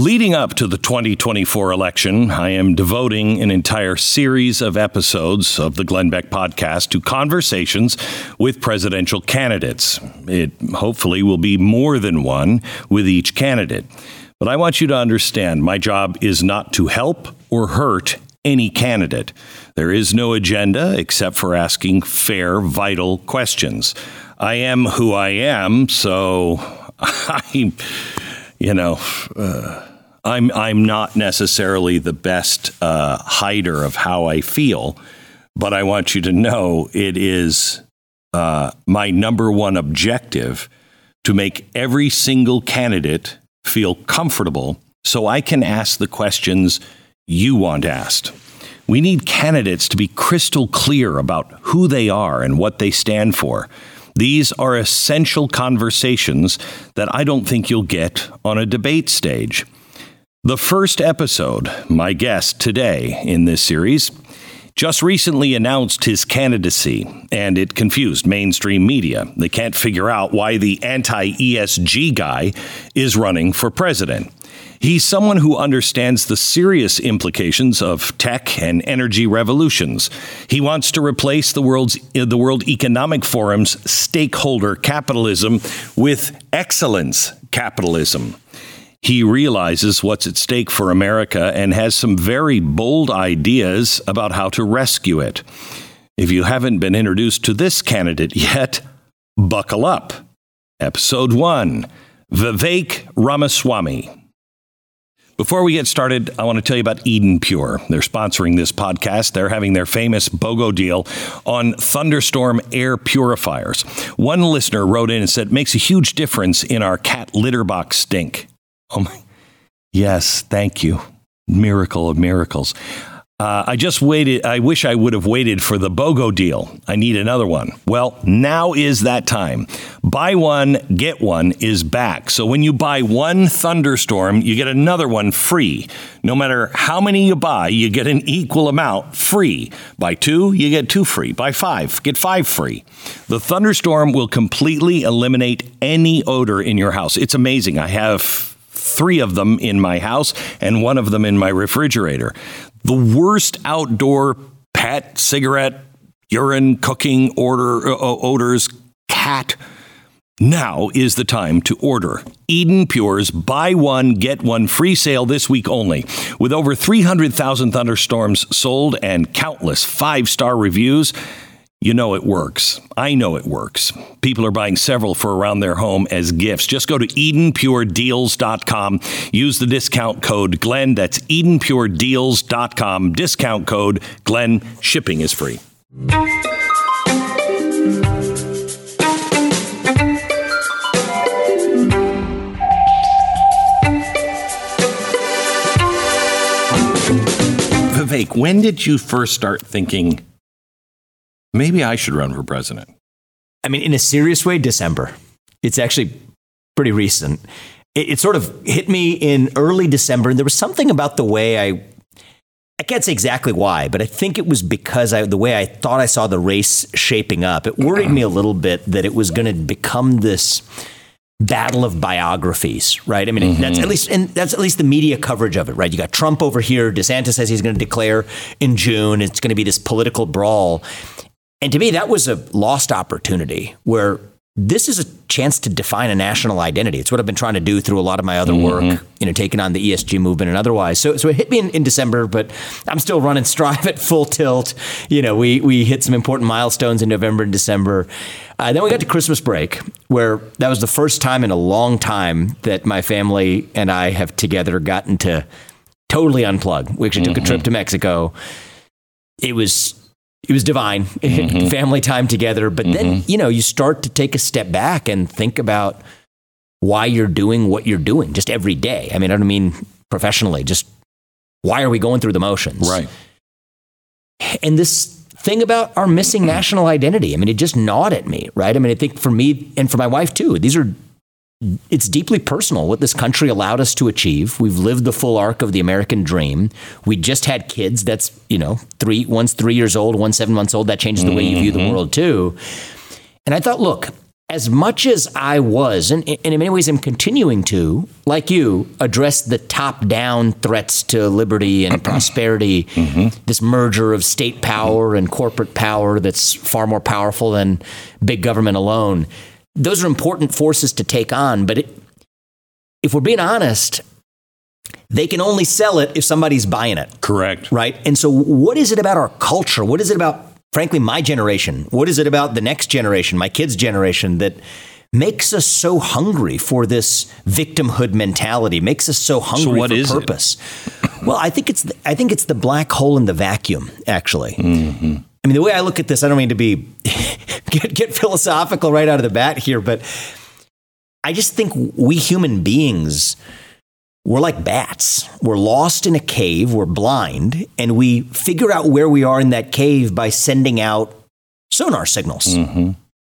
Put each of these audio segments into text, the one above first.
Leading up to the 2024 election, I am devoting an entire series of episodes of the Glenn Beck podcast to conversations with presidential candidates. It hopefully will be more than one with each candidate. But I want you to understand my job is not to help or hurt any candidate. There is no agenda except for asking fair, vital questions. I am who I am, so I, you know, uh, I'm I'm not necessarily the best uh, hider of how I feel, but I want you to know it is uh, my number one objective to make every single candidate feel comfortable, so I can ask the questions you want asked. We need candidates to be crystal clear about who they are and what they stand for. These are essential conversations that I don't think you'll get on a debate stage. The first episode, my guest today in this series, just recently announced his candidacy, and it confused mainstream media. They can't figure out why the anti ESG guy is running for president. He's someone who understands the serious implications of tech and energy revolutions. He wants to replace the world's uh, the World Economic Forum's stakeholder capitalism with excellence capitalism. He realizes what's at stake for America and has some very bold ideas about how to rescue it. If you haven't been introduced to this candidate yet, buckle up. Episode 1 Vivek Ramaswamy. Before we get started, I want to tell you about Eden Pure. They're sponsoring this podcast. They're having their famous BOGO deal on thunderstorm air purifiers. One listener wrote in and said, makes a huge difference in our cat litter box stink. Oh my. Yes, thank you. Miracle of miracles. Uh, I just waited. I wish I would have waited for the BOGO deal. I need another one. Well, now is that time. Buy one, get one is back. So when you buy one thunderstorm, you get another one free. No matter how many you buy, you get an equal amount free. Buy two, you get two free. Buy five, get five free. The thunderstorm will completely eliminate any odor in your house. It's amazing. I have three of them in my house and one of them in my refrigerator the worst outdoor pet, cigarette, urine, cooking order, uh, odors, cat. Now is the time to order. Eden Pure's buy one, get one free sale this week only. With over 300,000 thunderstorms sold and countless five star reviews, you know it works. I know it works. People are buying several for around their home as gifts. Just go to EdenPureDeals.com. Use the discount code Glenn. That's EdenPureDeals.com. Discount code Glenn. Shipping is free. Vivek, when did you first start thinking? Maybe I should run for president. I mean, in a serious way, December. It's actually pretty recent. It, it, sort of hit me in early December, and there was something about the way I. I can't say exactly why, but I think it was because I, the way I thought I saw the race shaping up. It worried me a little bit that it was going to become this battle of biographies, right? I mean, mm-hmm. that's at least and that's at least the media coverage of it, right? You got Trump over here. DeSantis says he's going to declare in June. It's going to be this political brawl, and to me, that was a lost opportunity where this is a chance to define a national identity. It's what I've been trying to do through a lot of my other mm-hmm. work, you know, taking on the ESG movement and otherwise. So, so it hit me in, in, December, but I'm still running Strive at full tilt. You know, we we hit some important milestones in November and December. Uh, then we got to Christmas break, where that was the first time in a long time that my family and I have together gotten to totally unplug. We actually mm-hmm. took a trip mm-hmm. to Mexico. It was it was divine. Mm-hmm. family time together. But mm-hmm. then you know you start to take a step back and think about why you're doing what you're doing just every day. I mean i don't mean professionally just why are we going through the motions? Right. And this thing about our missing national identity i mean it just gnawed at me right? I mean i think for me and for my wife too these are it's deeply personal what this country allowed us to achieve. We've lived the full arc of the American dream. We just had kids. That's you know three. One's three years old. One's seven months old. That changes the way you view the mm-hmm. world too. And I thought, look, as much as I was, and, and in many ways I'm continuing to, like you, address the top down threats to liberty and prosperity, mm-hmm. this merger of state power and corporate power that's far more powerful than big government alone. Those are important forces to take on, but it, if we're being honest, they can only sell it if somebody's buying it. Correct. Right? And so, what is it about our culture? What is it about frankly, my generation? What is it about the next generation, my kids' generation, that makes us so hungry for this victimhood mentality? Makes us so hungry so what for is purpose? It? Well, I think it's the, I think it's the black hole in the vacuum. Actually, mm-hmm. I mean, the way I look at this, I don't mean to be get, get philosophical right out of the bat here, but I just think we human beings we're like bats. We're lost in a cave, we're blind, and we figure out where we are in that cave by sending out sonar signals. Mm-hmm.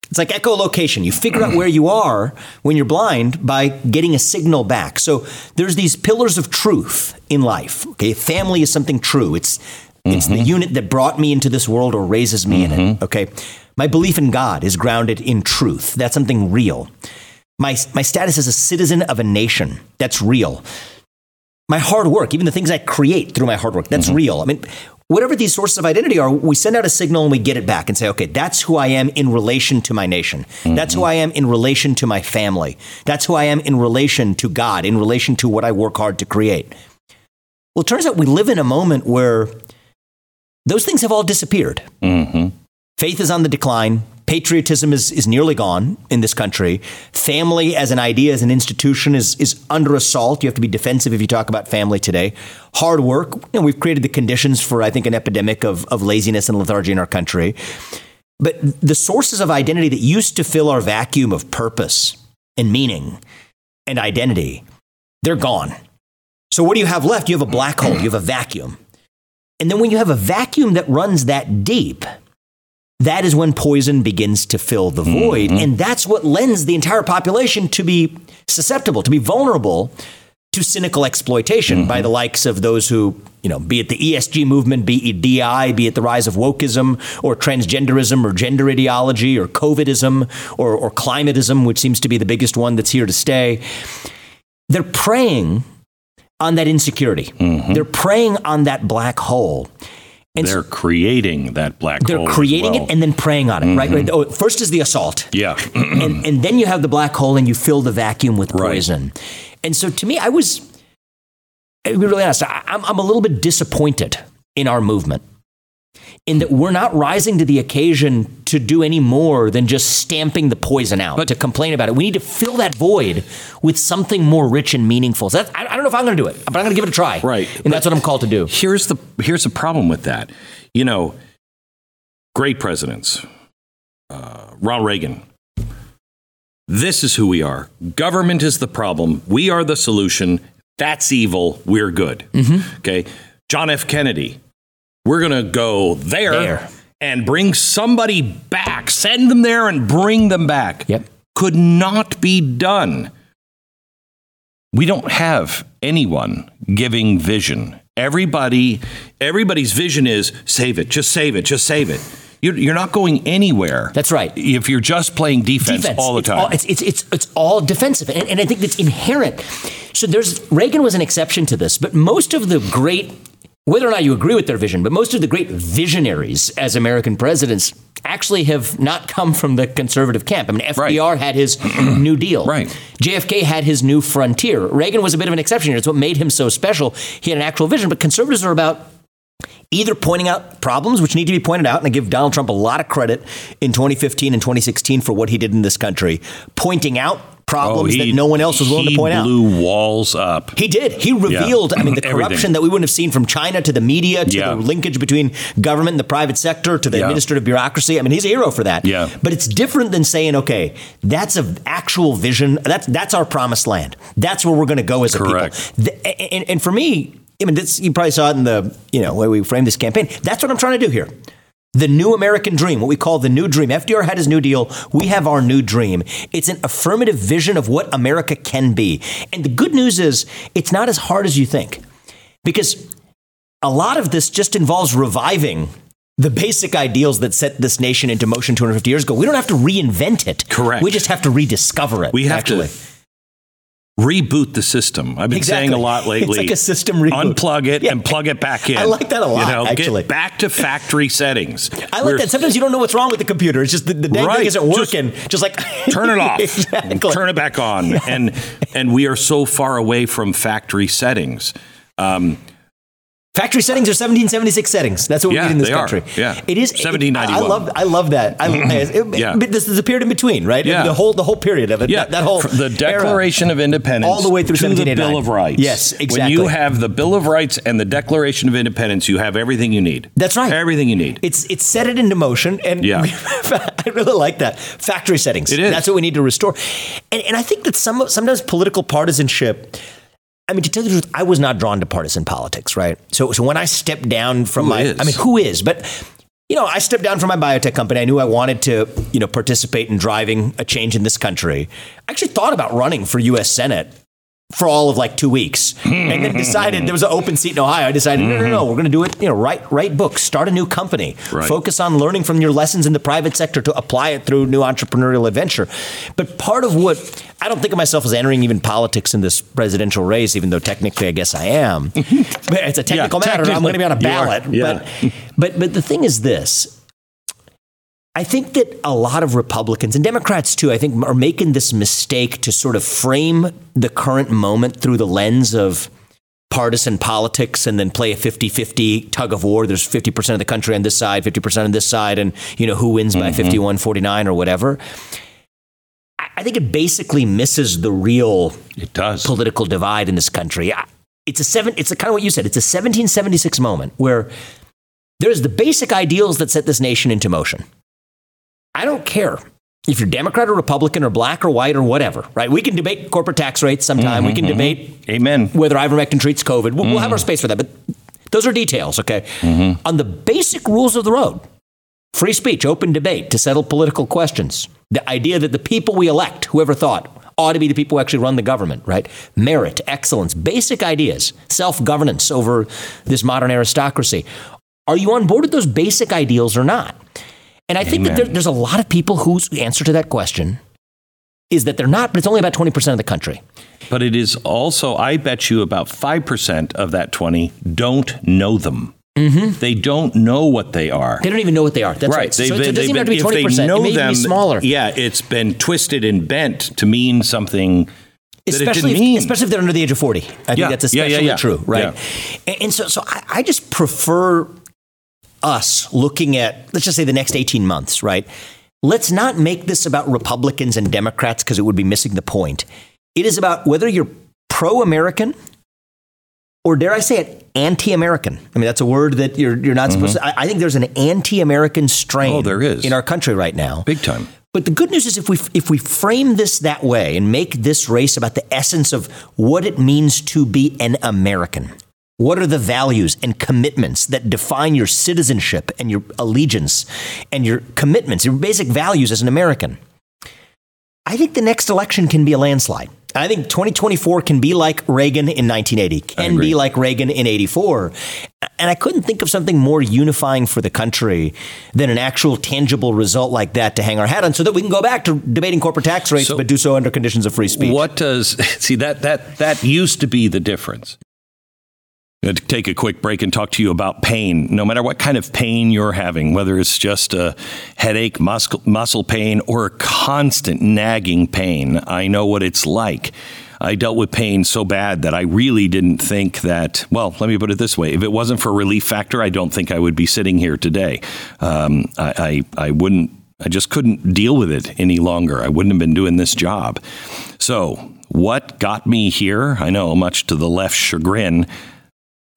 It's like echolocation. You figure out where you are when you're blind by getting a signal back. So there's these pillars of truth in life. Okay, family is something true. It's it's mm-hmm. the unit that brought me into this world or raises me mm-hmm. in it. Mm-hmm. Okay, my belief in God is grounded in truth. That's something real. My, my status as a citizen of a nation, that's real. My hard work, even the things I create through my hard work, that's mm-hmm. real. I mean, whatever these sources of identity are, we send out a signal and we get it back and say, okay, that's who I am in relation to my nation. Mm-hmm. That's who I am in relation to my family. That's who I am in relation to God, in relation to what I work hard to create. Well, it turns out we live in a moment where those things have all disappeared. Mm-hmm. Faith is on the decline. Patriotism is, is nearly gone in this country. Family as an idea, as an institution, is, is under assault. You have to be defensive if you talk about family today. Hard work, you know, we've created the conditions for, I think, an epidemic of, of laziness and lethargy in our country. But the sources of identity that used to fill our vacuum of purpose and meaning and identity, they're gone. So, what do you have left? You have a black hole, you have a vacuum. And then when you have a vacuum that runs that deep, that is when poison begins to fill the void. Mm-hmm. And that's what lends the entire population to be susceptible, to be vulnerable to cynical exploitation mm-hmm. by the likes of those who, you know, be it the ESG movement, be it DI, be it the rise of wokeism or transgenderism or gender ideology or COVIDism or, or climatism, which seems to be the biggest one that's here to stay. They're preying on that insecurity. Mm-hmm. They're preying on that black hole. And they're so creating that black they're hole. They're creating well. it and then preying on it, mm-hmm. right? right? Oh, first is the assault. Yeah. and, and then you have the black hole and you fill the vacuum with poison. Right. And so to me, I was, be really honest, I, I'm, I'm a little bit disappointed in our movement in that we're not rising to the occasion to do any more than just stamping the poison out, but to complain about it. We need to fill that void with something more rich and meaningful. So I, I, don't know if I'm going to do it, but I'm going to give it a try. Right. And but that's what I'm called to do. Here's the, here's the problem with that. You know, great presidents, uh, Ronald Reagan, this is who we are. Government is the problem. We are the solution. That's evil. We're good. Mm-hmm. Okay. John F. Kennedy, we're going to go there, there, and bring somebody back, send them there and bring them back. Yep. Could not be done. We don't have anyone giving vision. Everybody, everybody's vision is save it, just save it, just save it. You're, you're not going anywhere. That's right. If you're just playing defense, defense. all the it's time, all, it's, it's, it's, it's all defensive, and, and I think that's inherent. So there's Reagan was an exception to this, but most of the great whether or not you agree with their vision, but most of the great visionaries as American presidents actually have not come from the conservative camp. I mean, FDR right. had his New Deal. Right. JFK had his New Frontier. Reagan was a bit of an exception here. It's what made him so special. He had an actual vision, but conservatives are about either pointing out problems which need to be pointed out, and I give Donald Trump a lot of credit in 2015 and 2016 for what he did in this country, pointing out problems oh, he, that no one else was willing to point out. He blew walls up. He did. He revealed, yeah. I mean, the corruption that we wouldn't have seen from China to the media to yeah. the linkage between government and the private sector to the yeah. administrative bureaucracy. I mean, he's a hero for that. Yeah. But it's different than saying, okay, that's an actual vision. That's that's our promised land. That's where we're going to go as Correct. a people. The, and, and for me, I mean, this, you probably saw it in the you know way we framed this campaign. That's what I'm trying to do here the new American dream, what we call the new dream. FDR had his new deal. We have our new dream. It's an affirmative vision of what America can be. And the good news is it's not as hard as you think because a lot of this just involves reviving the basic ideals that set this nation into motion 250 years ago. We don't have to reinvent it. Correct. We just have to rediscover it. We have actually. to reboot the system. I've been Exactly. saying a lot lately. It's like a system reboot. Unplug it Yeah. and plug it back in. I like that a lot, You know, actually. Get back to factory settings. I like We're- that. Sometimes you don't know what's wrong with the computer. It's just the, the dang Right. thing isn't working. Just, like turn it off exactly. turn it back on and and we are so far away from factory settings um, Factory settings are 1776 settings. That's what Yeah, we need in this they are. country. Yeah. it is. 1791. I love. I love that. Mm-hmm. I, it, Yeah. But this is a period in between, right? Yeah. The whole the whole period of it. yeah That, that whole the era. declaration of independence All the way through to the bill of rights Yes, exactly. when you have the bill of rights and the declaration of independence you have everything you need That's right. everything you need It's it's set it into motion, and Yeah. I really like that factory settings. It is. That's what we need to restore, and and I think that some sometimes political partisanship. I mean, to tell you the truth, I was not drawn to partisan politics, right? So so when I stepped down from Who my, is? I mean, who is? But you know, I stepped down from my biotech company. I knew I wanted to, you know, participate in driving a change in this country. I actually thought about running for U.S. Senate for all of like two weeks, and then decided there was an open seat in Ohio. I decided, no, no, no, we're going to do it. You know, write write books, start a new company, Right. focus on learning from your lessons in the private sector to apply it through new entrepreneurial adventure. But part of what I don't think of myself as entering even politics in this presidential race, even though technically I guess I am. it's a technical matter. I'm going to be on a technically, you are. ballot. Yeah. But but but the thing is this. I think that a lot of Republicans and Democrats too, I think, are making this mistake to sort of frame the current moment through the lens of partisan politics and then play a 50-50 tug of war. There's 50% of the country on this side, 50% on this side, and you know who wins by mm-hmm. 51-49 or whatever. I I think it basically misses the real it does political divide in this country. It's a seven. It's a kind of what you said. It's a 1776 moment where there's the basic ideals that set this nation into motion. I don't care if you're Democrat or Republican or black or white or whatever. Right? We can debate corporate tax rates sometime. we mm-hmm, can mm-hmm. debate amen whether ivermectin treats COVID. We'll, we'll have our mm. space for that, but those are details. Okay. Mm-hmm. On the basic rules of the road, free speech, open debate to settle political questions. The idea that the people we elect, whoever thought, ought to be the people who actually run the government, right? Merit, excellence, basic ideas, self governance over this modern aristocracy. Are you on board with those basic ideals or not? And I think that there, there's a lot of people whose answer to that question is that they're not, but it's only about 20% of the country. but it is also i bet you about 5% of that 20 don't know them mm-hmm. they don't know what they are They don't even know what they are. That's right. They've so, so been- it doesn't even have to be been- if 20%. they know it may even them, be smaller. Yeah, it's been twisted and bent to mean something especially if, especially if they're under the age of 40 i think Yeah. that's Yeah, yeah, especially yeah. true right and, and so, so I, I just prefer us looking at let's just say the next 18 months right let's not make this about republicans and democrats because it would be missing the point it is about whether you're pro-american or dare I say it, anti-American? I mean, that's a word that you're you're not supposed to. I, I think there's an anti-American strain. Mm-hmm. Oh, there is. in our country right now. Big time. But the good news is if we if we frame this that way and make this race about the essence of what it means to be an American. What are the values and commitments that define your citizenship and your allegiance and your commitments, your basic values as an American? I think the next election can be a landslide. I think 2024 can be like Reagan in 1980, can be like Reagan in 84. And I couldn't think of something more unifying for the country than an actual tangible result like that to hang our hat on so that we can go back to debating corporate tax rates, So- but do so under conditions of free speech. What does see that that that used to be the difference? Going to take a quick break and talk to you about pain. No matter what kind of pain you're having, whether it's just a headache, muscle, muscle pain, or a constant nagging pain, I know what it's like. I dealt with pain so bad that I really didn't think that, well, let me put it this way. If it wasn't for Relief Factor, I don't think I would be sitting here today. Um, I, I, I wouldn't, I just couldn't deal with it any longer. I wouldn't have been doing this job. So, what got me here? I know, much to the left's chagrin,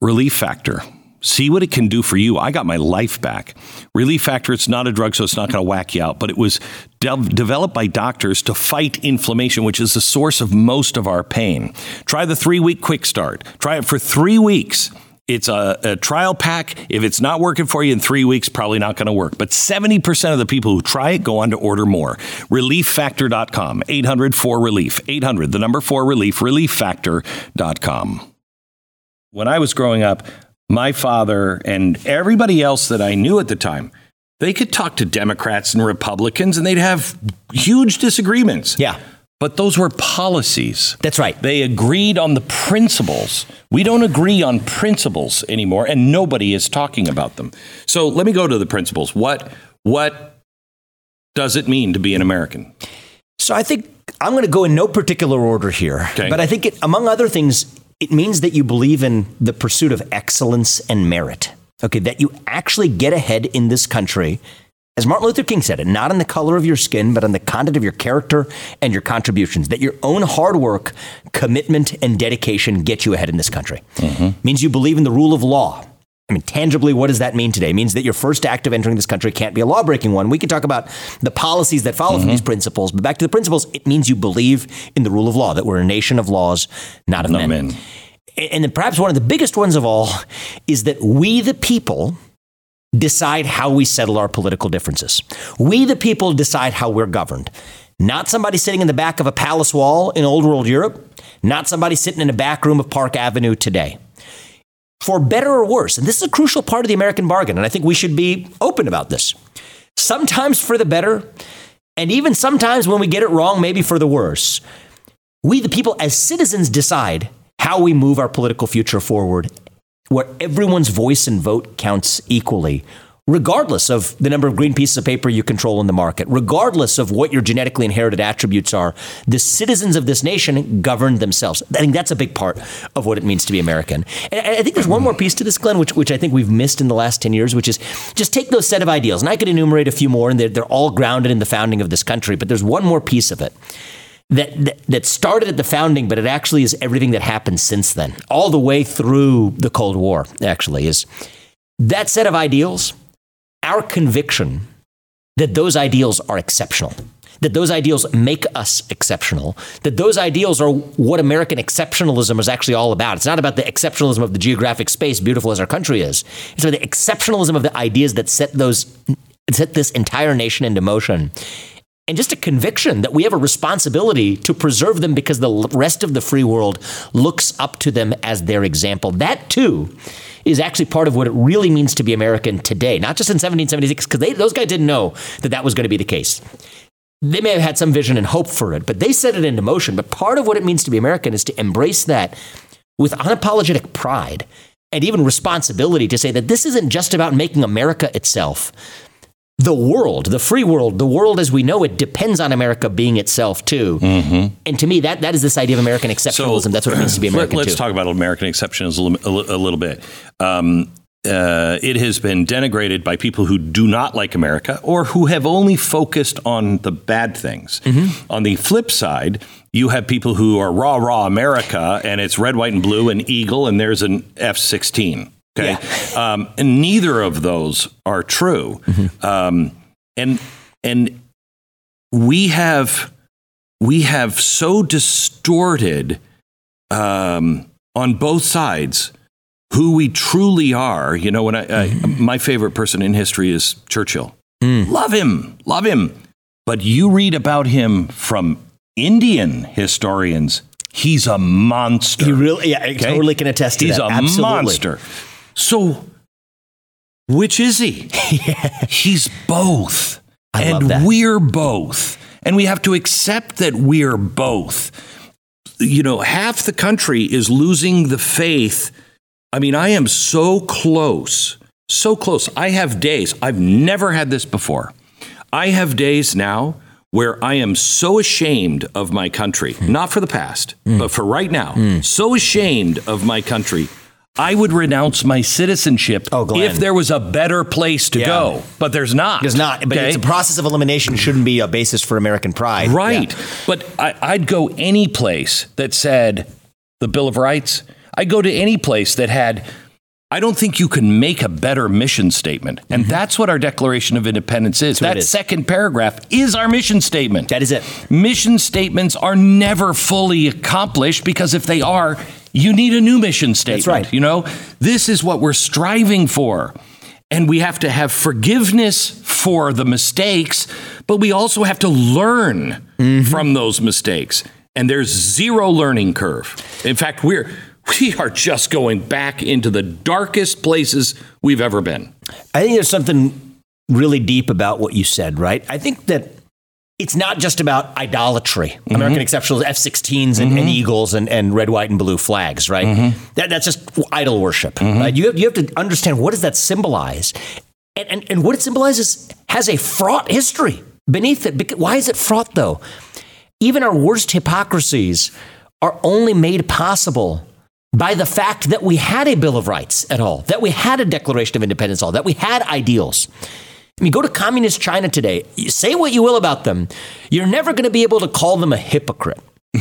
Relief Factor. See what it can do for you. I got my life back. Relief Factor, it's not a drug, so it's not going to whack you out, but it was de- developed by doctors to fight inflammation, which is the source of most of our pain. Try the three week quick start. Try it for three weeks. It's a, a trial pack. If it's not working for you in three weeks, probably not going to work. But 70% of the people who try it go on to order more. ReliefFactor.com, 800 4 Relief, 800, the number 4 Relief, ReliefFactor.com. When I was growing up, my father and everybody else that I knew at the time, they could talk to Democrats and Republicans and they'd have huge disagreements. Yeah. But those were policies. That's right. They agreed on the principles. We don't agree on principles anymore, and nobody is talking about them. So let me go to the principles. What what does it mean to be an American? So I think I'm going to go in no particular order here, Okay. but I think it, among other things, it means that you believe in the pursuit of excellence and merit. Okay, that you actually get ahead in this country, as Martin Luther King said it, not in the color of your skin, but on the content of your character and your contributions. That your own hard work, commitment, and dedication get you ahead in this country. Mm-hmm. Means you believe in the rule of law. I mean, tangibly, what does that mean today? It means that your first act of entering this country can't be a law breaking one. We can talk about the policies that follow from mm-hmm. these principles, but back to the principles, it means you believe in the rule of law, that we're a nation of laws, not of men. men. And then perhaps one of the biggest ones of all is that we, the people, decide how we settle our political differences. We, the people, decide how we're governed. Not somebody sitting in the back of a palace wall in old world Europe, not somebody sitting in a back room of Park Avenue today. For better or worse, and this is a crucial part of the American bargain, and I think we should be open about this. Sometimes for the better, and even sometimes when we get it wrong, maybe for the worse. We, the people, as citizens, decide how we move our political future forward, where everyone's voice and vote counts equally, regardless of the number of green pieces of paper you control in the market, regardless of what your genetically inherited attributes are. The citizens of this nation govern themselves. I think that's a big part of what it means to be American. And I think there's one more piece to this, Glenn, which, which I think we've missed in the last 10 years, which is just take those set of ideals. And I could enumerate a few more, and they're, they're all grounded in the founding of this country, but there's one more piece of it that, that that started at the founding, but it actually is everything that happened since then, all the way through the Cold War. Actually, is that set of ideals, our conviction that those ideals are exceptional, that those ideals make us exceptional, that those ideals are what American exceptionalism is actually all about. It's not about the exceptionalism of the geographic space, beautiful as our country is. It's about the exceptionalism of the ideas that set those set this entire nation into motion and just a conviction that we have a responsibility to preserve them because the rest of the free world looks up to them as their example. That too is actually part of what it really means to be American today, not just in 1776, because those guys didn't know that that was going to be the case. They may have had some vision and hope for it, but they set it into motion. But part of what it means to be American is to embrace that with unapologetic pride and even responsibility to say that this isn't just about making America itself, the world, the free world, the world as we know it depends on America being itself too. And to me, that, that is this idea of American exceptionalism. That's what it means to be American Let, us talk about American exceptionalism a, li- a little bit. Um, uh, it has been denigrated by people who do not like America or who have only focused on the bad things. Mm-hmm. On the flip side, you have people who are raw, raw America, and it's red, white, and blue, and eagle, and there's an F 16. Okay. Um, and neither of those are true. Mm-hmm. Um, and, and we have, we have so distorted um, on both sides who we truly are. You know, when I, I my favorite person in history is Churchill. Love him, love him. But you read about him from Indian historians, he's a monster. You really, yeah, I Okay? totally can attest to He's that. a Absolutely. monster. So, which is he? He's both. I and we're both. And we have to accept that we're both. You know, half the country is losing the faith. I mean, I am so close, so close. I have days, I've never had this before. I have days now where I am so ashamed of my country, Hmm. not for the past, but for right now, so ashamed of my country. I would renounce my citizenship Oh, Glenn. if there was a better place to Yeah. go, but there's not. There's not, but okay? it's a process of elimination shouldn't be a basis for American pride. Right. Yeah. But I, I'd go any place that said the Bill of Rights. I'd go to any place that had, I don't think you can make a better mission statement. And that's what our Declaration of Independence is. Mm-hmm. That is. second paragraph is our mission statement. That is it. Mission statements are never fully accomplished because if they are, you need a new mission statement. right. You know, this is what we're striving for. And we have to have forgiveness for the mistakes, but we also have to learn Mm-hmm. from those mistakes. And there's zero learning curve. In fact, we're we are just going back into the darkest places we've ever been. I think there's something really deep about what you said, right? I think that it's not just about idolatry. Mm-hmm. American exceptionals, F 16s and, mm-hmm. and, eagles and, and red, white, and blue flags, right? Mm-hmm. That, that's just idol worship. Mm-hmm. Right? You, have, you have to understand what does that symbolize? And, and, and what it symbolizes has a fraught history beneath it. Why is it fraught, though? Even our worst hypocrisies are only made possible by the fact that we had a Bill of Rights at all, that we had a Declaration of Independence at all, that we had ideals. I mean, go to communist China today. say what you will about them. You're never going to be able to call them a hypocrite.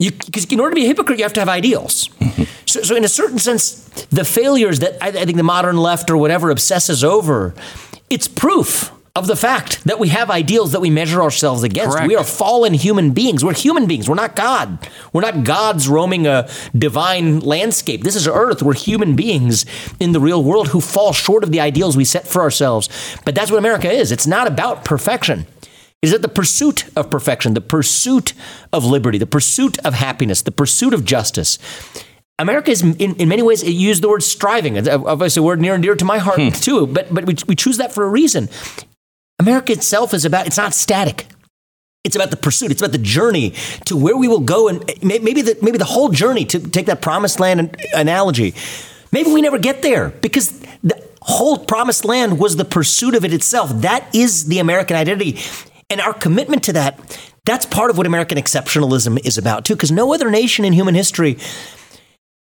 Because in order to be a hypocrite, you have to have ideals. Mm-hmm. so, so, in a certain sense, the failures that I, I think the modern left or whatever obsesses over, it's proof of the fact that we have ideals that we measure ourselves against. Correct. We are fallen human beings. We're human beings. We're not God. We're not gods roaming a divine landscape. This is earth. We're human beings in the real world who fall short of the ideals we set for ourselves. But that's what America is. It's not about perfection. Is it the pursuit of perfection, the pursuit of liberty, the pursuit of happiness, the pursuit of justice? America is, in, in many ways, it used the word striving. It's obviously a word near and dear to my heart, hmm. too, but, but we, we choose that for a reason. America itself is about, it's not static. It's about the pursuit. It's about the journey to where we will go, and maybe the maybe the whole journey to take that promised land analogy. Maybe we never get there because the whole promised land was the pursuit of it itself. That is the American identity, and our commitment to that. That's part of what American exceptionalism is about too. Because no other nation in human history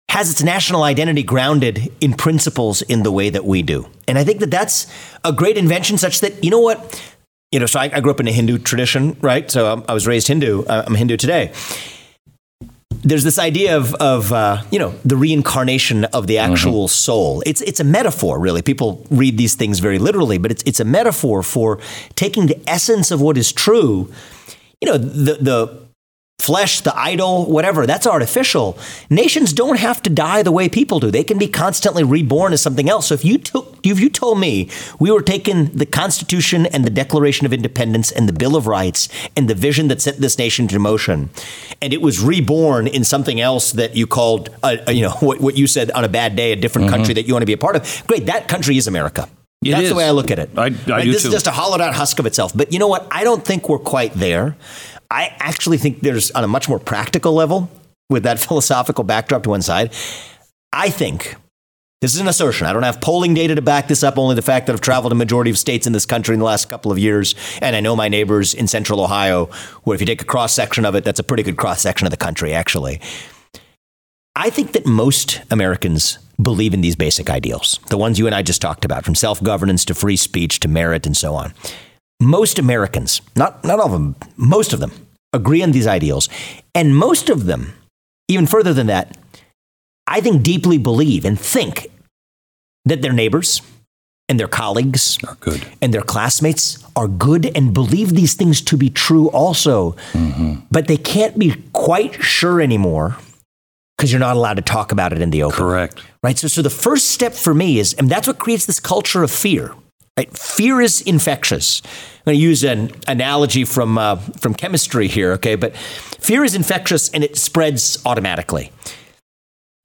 has its national identity grounded in principles in the way that we do. And I think that that's a great invention, such that, you know what? You know, so I, I grew up in a Hindu tradition, right? So I'm, i was raised Hindu. I'm Hindu today. There's this idea of, of uh, you know, the reincarnation of the actual mm-hmm. soul. It's, it's a metaphor, really. People read these things very literally, but it's, it's a metaphor for taking the essence of what is true. You know, the, the flesh, the idol, whatever, that's artificial. Nations don't have to die the way people do. They can be constantly reborn as something else. So if you took if you told me we were taking the Constitution and the Declaration of Independence and the Bill of Rights and the vision that set this nation into motion, and it was reborn in something else that you called, a, a, you know, what, what, you said on a bad day, a different mm-hmm. country that you want to be a part of, great, that country is America. It That's is. the way I look at it. I, I right? This too. is just a hollowed out husk of itself. But you know what? I don't think we're quite there. I actually think there's, on a much more practical level, with that philosophical backdrop to one side, I think this is an assertion. I don't have polling data to back this up, only the fact that I've traveled a majority of states in this country in the last couple of years. And I know my neighbors in central Ohio, where if you take a cross section of it, that's a pretty good cross section of the country, actually. I think that most Americans believe in these basic ideals, the ones you and I just talked about, from self governance to free speech to merit and so on most Americans, not, not all of them, most of them agree on these ideals. And most of them, even further than that, I think deeply believe and think that their neighbors and their colleagues are good. and their classmates are good and believe these things to be true also. Mm-hmm. But they can't be quite sure anymore because you're not allowed to talk about it in the open. Correct. Right. So, so the first step for me is, and that's what creates this culture of fear. Right? Fear is infectious. I'm going to use an analogy from uh, from chemistry here, okay? But fear is infectious and it spreads automatically.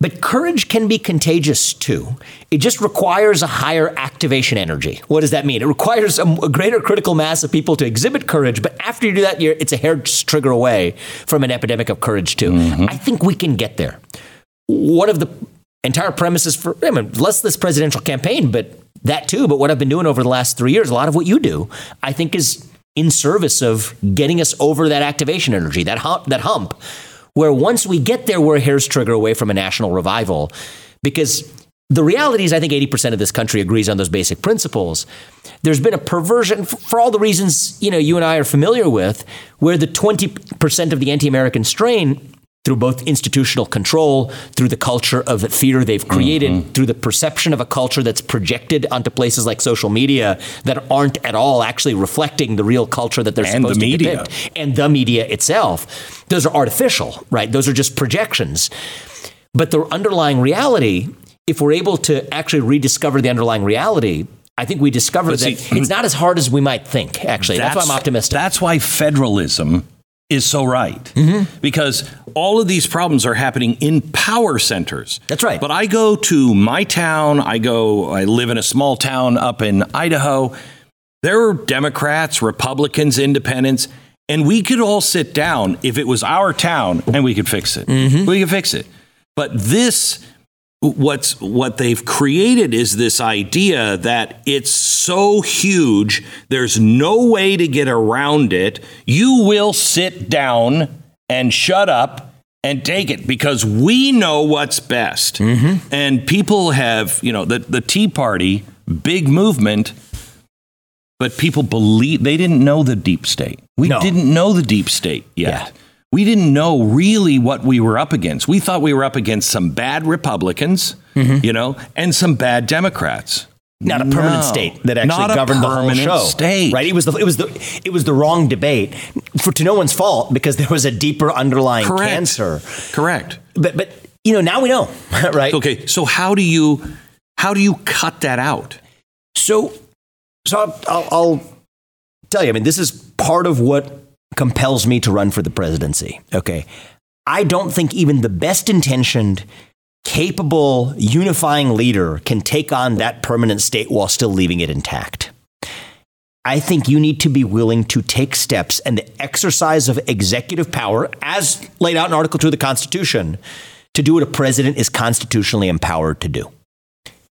But courage can be contagious too. It just requires a higher activation energy. What does that mean? It requires a, a greater critical mass of people to exhibit courage, but after you do that, it's a hair trigger away from an epidemic of courage too. Mm-hmm. I think we can get there. One of the entire premises for I mean, less this presidential campaign, but that too. But what I've been doing over the last three years, a lot of what you do, I think is in service of getting us over that activation energy, that hump, that hump, where once we get there, we're a hair's trigger away from a national revival. Because the reality is, I think 80% of this country agrees on those basic principles. There's been a perversion for all the reasons you know you and I are familiar with, where the 20% of the anti-American strain through both institutional control, through the culture of fear they've created, mm-hmm. through the perception of a culture that's projected onto places like social media that aren't at all actually reflecting the real culture that they're and supposed the to depict, and the media itself. Those are artificial, right? Those are just projections. But the underlying reality, if we're able to actually rediscover the underlying reality, I think we discover that it's not as hard as we might think, actually. That's, that's why I'm optimistic. That's why federalism is so right Mm-hmm. because all of these problems are happening in power centers. That's right. But I go to my town, I go, I live in a small town up in Idaho. There are Democrats, Republicans, independents, and we could all sit down if it was our town and we could fix it. Mm-hmm. We could fix it. But this, what's what they've created is this idea that it's so huge, there's no way to get around it. You will sit down and shut up and take it because we know what's best. Mm-hmm. And people have, you know, the, the Tea Party, big movement, but people believe they didn't know the deep state. We No. didn't know the deep state yet. Yeah. We didn't know really what we were up against. We thought we were up against some bad Republicans, mm-hmm. you know, and some bad Democrats. not a permanent No. state that actually governed the whole show. state. Right? It was the it was the it was the wrong debate for to no one's fault because there was a deeper underlying Correct. cancer. Correct. But but you know now we know, right? Okay, so how do you how do you cut that out? So so I'll, I'll, I'll tell you. I mean, this is part of what compels me to run for the presidency. Okay, I don't think even the best intentioned. Capable, unifying leader can take on that permanent state while still leaving it intact. I think you need to be willing to take steps and the exercise of executive power, as laid out in Article 2 of the Constitution, to do what a president is constitutionally empowered to do.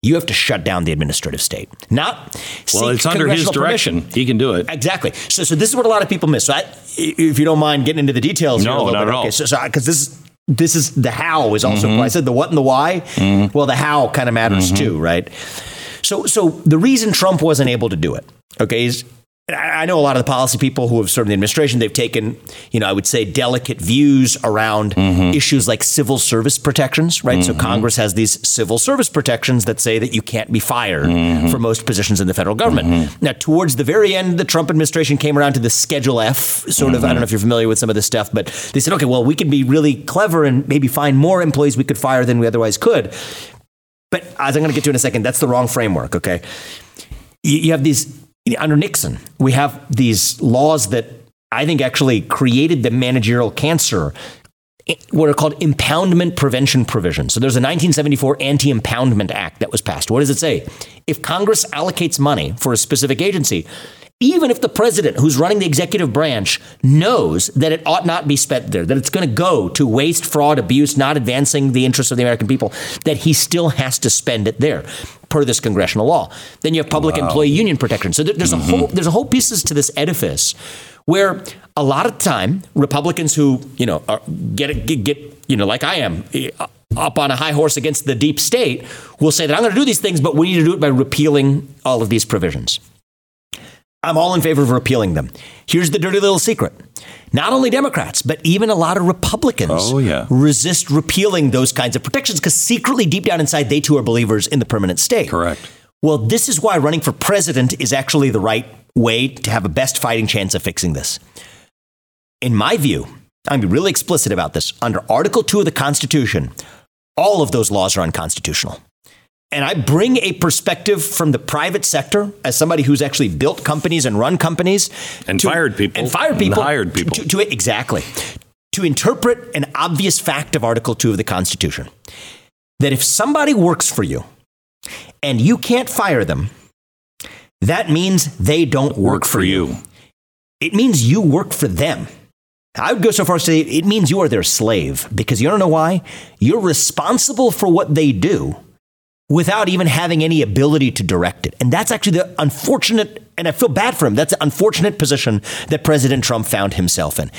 You have to shut down the administrative state, not Well, it's under his direction. permission. He can do it. Exactly. So, so this is what a lot of people miss. So, I, if you don't mind getting into the details, No, not bit. at all. Okay, so because this is this is the how is also. Mm-hmm. I said the what and the why. Well, the how kind of matters too, right? So, so the reason Trump wasn't able to do it, okay, is I I know a lot of the policy people who have served in the administration. They've taken, you know, I would say delicate views around Mm-hmm. issues like civil service protections, right? So Congress has these civil service protections that say that you can't be fired Mm-hmm. for most positions in the federal government. Now, towards the very end, the Trump administration came around to the Schedule F sort of. I Mm-hmm. don't know if you're familiar with some of this stuff, but they said, okay, well, we could be really clever and maybe find more employees we could fire than we otherwise could. But as I'm going to get to in a second, that's the wrong framework. Okay, you, you have these under Nixon. We have these laws that I think actually created the managerial cancer. What are called impoundment prevention provisions. So there's a 1974 Anti Impoundment Act that was passed. What does it say? If Congress allocates money for a specific agency, even if the president who's running the executive branch knows that it ought not be spent there, that it's going to go to waste, fraud, abuse, not advancing the interests of the American people, that he still has to spend it there per this congressional law. Then you have public employee union protection. So there- there's a whole there's a whole pieces to this edifice where a lot of time Republicans who you know are, get get, get you know like I am. eh, Up on a high horse against the deep state, will say that I'm going to do these things, but we need to do it by repealing all of these provisions. I'm all in favor of repealing them. Here's the dirty little secret. Not only Democrats, but even a lot of Republicans Oh, yeah. resist repealing those kinds of protections because secretly, deep down inside, they too are believers in the permanent state. Correct. Well, this is why running for president is actually the right way to have a best fighting chance of fixing this. In my view, I'm be really explicit about this. Under Article 2 of the Constitution, all of those laws are unconstitutional. And I bring a perspective from the private sector as somebody who's actually built companies and run companies And fired people. and fired And people hired people. to, to exactly to interpret an obvious fact of Article 2 of the Constitution that if somebody works for you and you can't fire them, that means they don't work, Work for you. It means you work for them. I would go so far as to say it means you are their slave because you don't know why? You're responsible for what they do without even having any ability to direct it. And that's actually the unfortunate, and I feel bad for him, that's the unfortunate position that President Trump found himself in.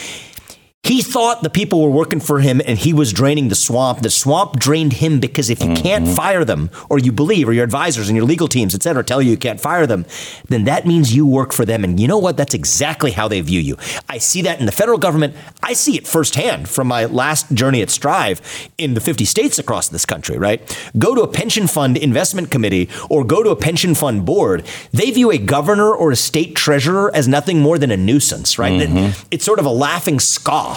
He thought the people were working for him and he was draining the swamp. The swamp drained him because if you can't mm-hmm. fire them, or you believe, or your advisors and your legal teams, et cetera, tell you you can't fire them, then that means you work for them. And you know what? That's exactly how they view you. I see that in the federal government. I see it firsthand from my last journey at Strive in the 50 states across this country, right? Go to a pension fund investment committee or go to a pension fund board. They view a governor or a state treasurer as nothing more than a nuisance, right? It- mm-hmm. It's sort of a laughing scoff.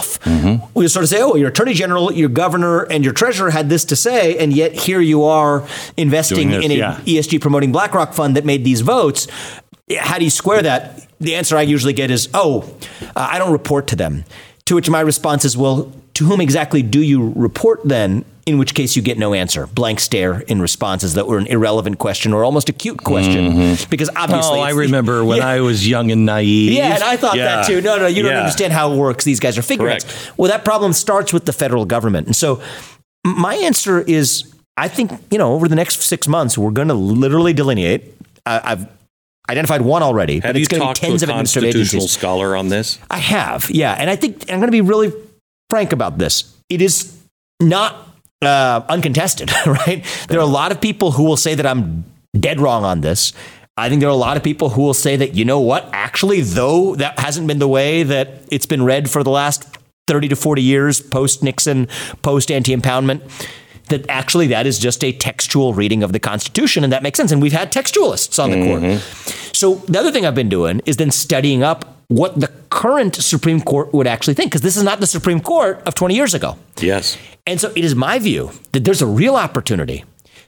We sort of say, oh, your attorney general, your governor, and your treasurer had this to say, and yet here you are investing this, in an yeah. ESG promoting BlackRock fund that made these votes. How do you square that? The answer I usually get is, oh, uh, I don't report to them. To which my response is, well, to whom exactly do you report then? In which case you get no answer. Blank stare in responses that were an irrelevant question or almost a cute question. Mm-hmm. Because obviously. Oh, I remember when yeah. I was young and naive. Yeah, and I thought yeah. that too. No, no, you don't understand how it works. These guys are figurates. Correct. Well, that problem starts with the federal government. And so my answer is I think, you know, over the next six months, we're going to literally delineate. I've identified one already. Have you talked to be tens to a constitutional scholar on this? I have, yeah. And I think I'm going to be really frank about this. It is not uh, uncontested, right? There are a lot of people who will say that I'm dead wrong on this. I think there are a lot of people who will say that, you know what, actually, though that hasn't been the way that it's been read for the last 30 to 40 years post Nixon, post anti impoundment, that actually that is just a textual reading of the Constitution, and that makes sense. And we've had textualists on the mm-hmm. court. So the other thing I've been doing is then studying up what the current Supreme Court would actually think, because this is not the Supreme Court of 20 years ago. Yes. And so it is my view that there's a real opportunity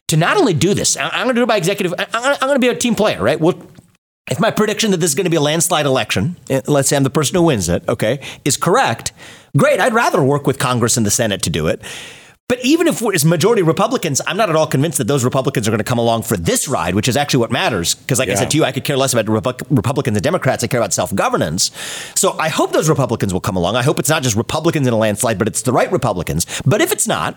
to not only do this, I'm going to do it by executive, I'm going to be a team player, right? Well, if my prediction that this is going to be a landslide election, eh, let's say I'm the person who wins it, okay, is correct, great. I'd rather work with Congress and the Senate to do it. But even if we're as majority Republicans, I'm not at all convinced that those Republicans are going to come along for this ride, which is actually what matters. Because, like yeah. I said to you, I could care less about Republicans and Democrats. I care about self governance. So I hope those Republicans will come along. I hope it's not just Republicans in a landslide, but it's the right Republicans. But if it's not,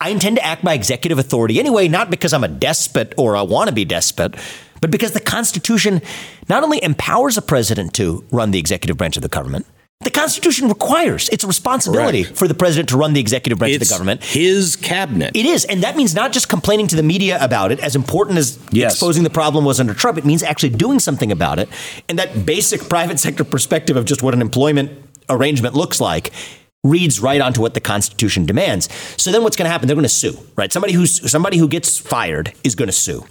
I intend to act by executive authority anyway, not because I'm a despot or I want to be despot, but because the Constitution not only empowers a president to run the executive branch of the government, the Constitution requires it's a responsibility Correct. for the president to run the executive branch it's of the government. His cabinet. It is, and that means not just complaining to the media about it, as important as yes. exposing the problem was under Trump. It means actually doing something about it, and that basic private sector perspective of just what an employment arrangement looks like reads right onto what the Constitution demands. So then, what's going to happen? They're going to sue, right? Somebody who's somebody who gets fired is going to sue.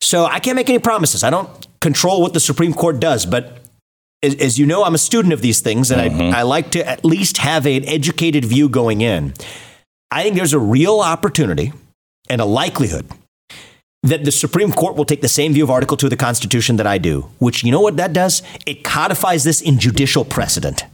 So I can't make any promises. I don't control what the Supreme Court does, but as, as you know, I'm a student of these things, and mm-hmm. I, I like to at least have an educated view going in. I think there's a real opportunity and a likelihood that the Supreme Court will take the same view of Article 2 of the Constitution that I do, which you know what that does? It codifies this in judicial precedent.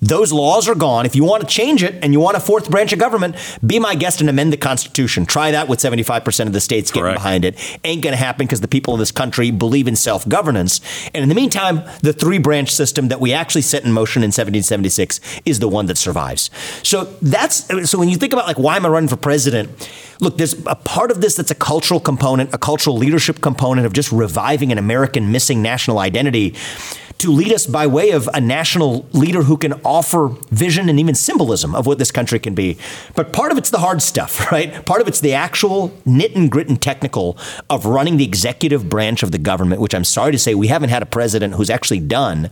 Those laws are gone. If you want to change it and you want a fourth branch of government, be my guest and amend the Constitution. Try that with 75% of the states getting Correct. behind it. Ain't going to happen because the people of this country believe in self governance. And in the meantime, the three branch system that we actually set in motion in 1776 is the one that survives. So that's so when you think about like why am I running for president? Look, there's a part of this that's a cultural component, a cultural leadership component of just reviving an American missing national identity to lead us by way of a national leader who can offer vision and even symbolism of what this country can be. But part of it's the hard stuff, right? Part of it's the actual knit and grit and technical of running the executive branch of the government, which I'm sorry to say we haven't had a president who's actually done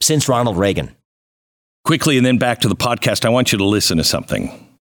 since Ronald Reagan. Quickly, and then back to the podcast, I want you to listen to something.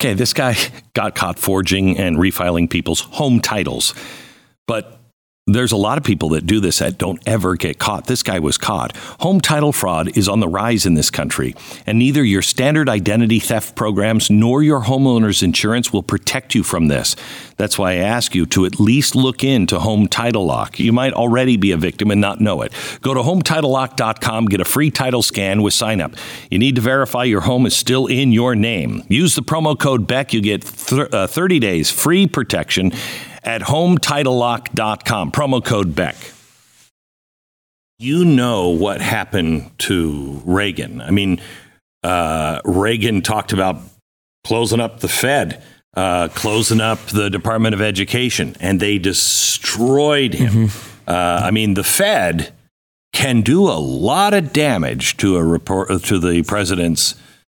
Okay, this guy got caught forging and refiling people's home titles. But there's a lot of people that do this that don't ever get caught. This guy was caught. Home title fraud is on the rise in this country, and neither your standard identity theft programs nor your homeowner's insurance will protect you from this. That's why I ask you to at least look into Home Title Lock. You might already be a victim and not know it. Go to HometitleLock.com, get a free title scan with sign up. You need to verify your home is still in your name. Use the promo code BECK. You get uh, 30 days free protection at HometitleLock.com. Promo code Beck. You know what happened to Reagan. I mean, uh, Reagan talked about closing up the Fed, uh, closing up the Department of Education, and they destroyed him. Mm-hmm. Uh, I mean, the Fed can do a lot of damage to a report to the president's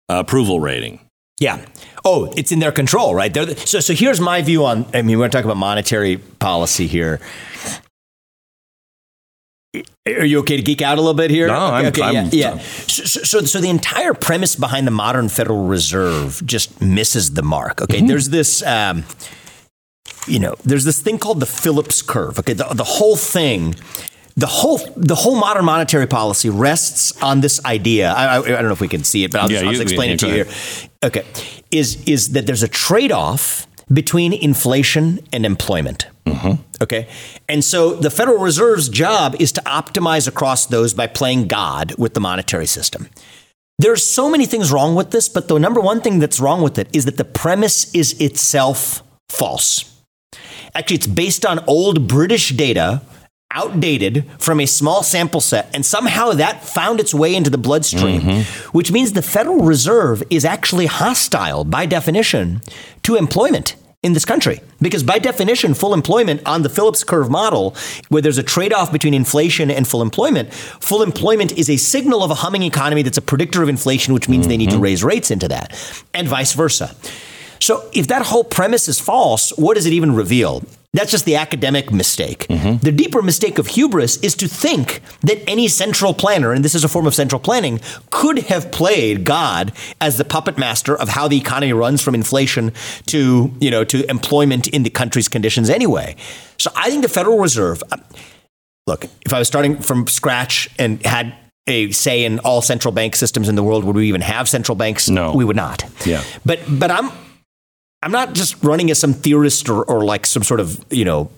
approval rating. Yeah. Oh, it's in their control, right? The, so, so here's my view on. I mean, we're talking about monetary policy here. Are you okay to geek out a little bit here? No, I'm- okay, I'm- yeah. yeah. So, so, so, so the entire premise behind the modern Federal Reserve just misses the mark. Okay, Mm-hmm. there's this. Um, you know, there's this thing called the Phillips curve. Okay, the, the whole thing, the whole the whole modern monetary policy rests on this idea. I, I, I don't know if we can see it, but I'll, Yeah, just, I'll you- just explain yeah, it to you here. Okay, is is that there's a trade off between inflation and employment. Mm-hmm. Okay, and so the Federal Reserve's job is to optimize across those by playing God with the monetary system. There's so many things wrong with this, but the number one thing that's wrong with it is that the premise is itself false. Actually, it's based on old British data, outdated from a small sample set, and somehow that found its way into the bloodstream, mm-hmm. which means the Federal Reserve is actually hostile by definition to employment in this country. Because by definition, full employment on the Phillips curve model, where there's a trade off between inflation and full employment, full employment is a signal of a humming economy that's a predictor of inflation, which means they need to mm-hmm. raise rates into that, and vice versa. So if that whole premise is false, what does it even reveal? That's just the academic mistake. The deeper mistake of hubris is to think that any central planner, and this is a form of central planning, could have played God as the puppet master of how the economy runs from inflation to, you know, to employment in the country's conditions anyway. So I think the Federal Reserve, uh, look, if I was starting from scratch and had a say in all central bank systems in the world, would we even have central banks? No. we would not. Yeah. But but I'm I'm not just running as some theorist or, or like some sort of you know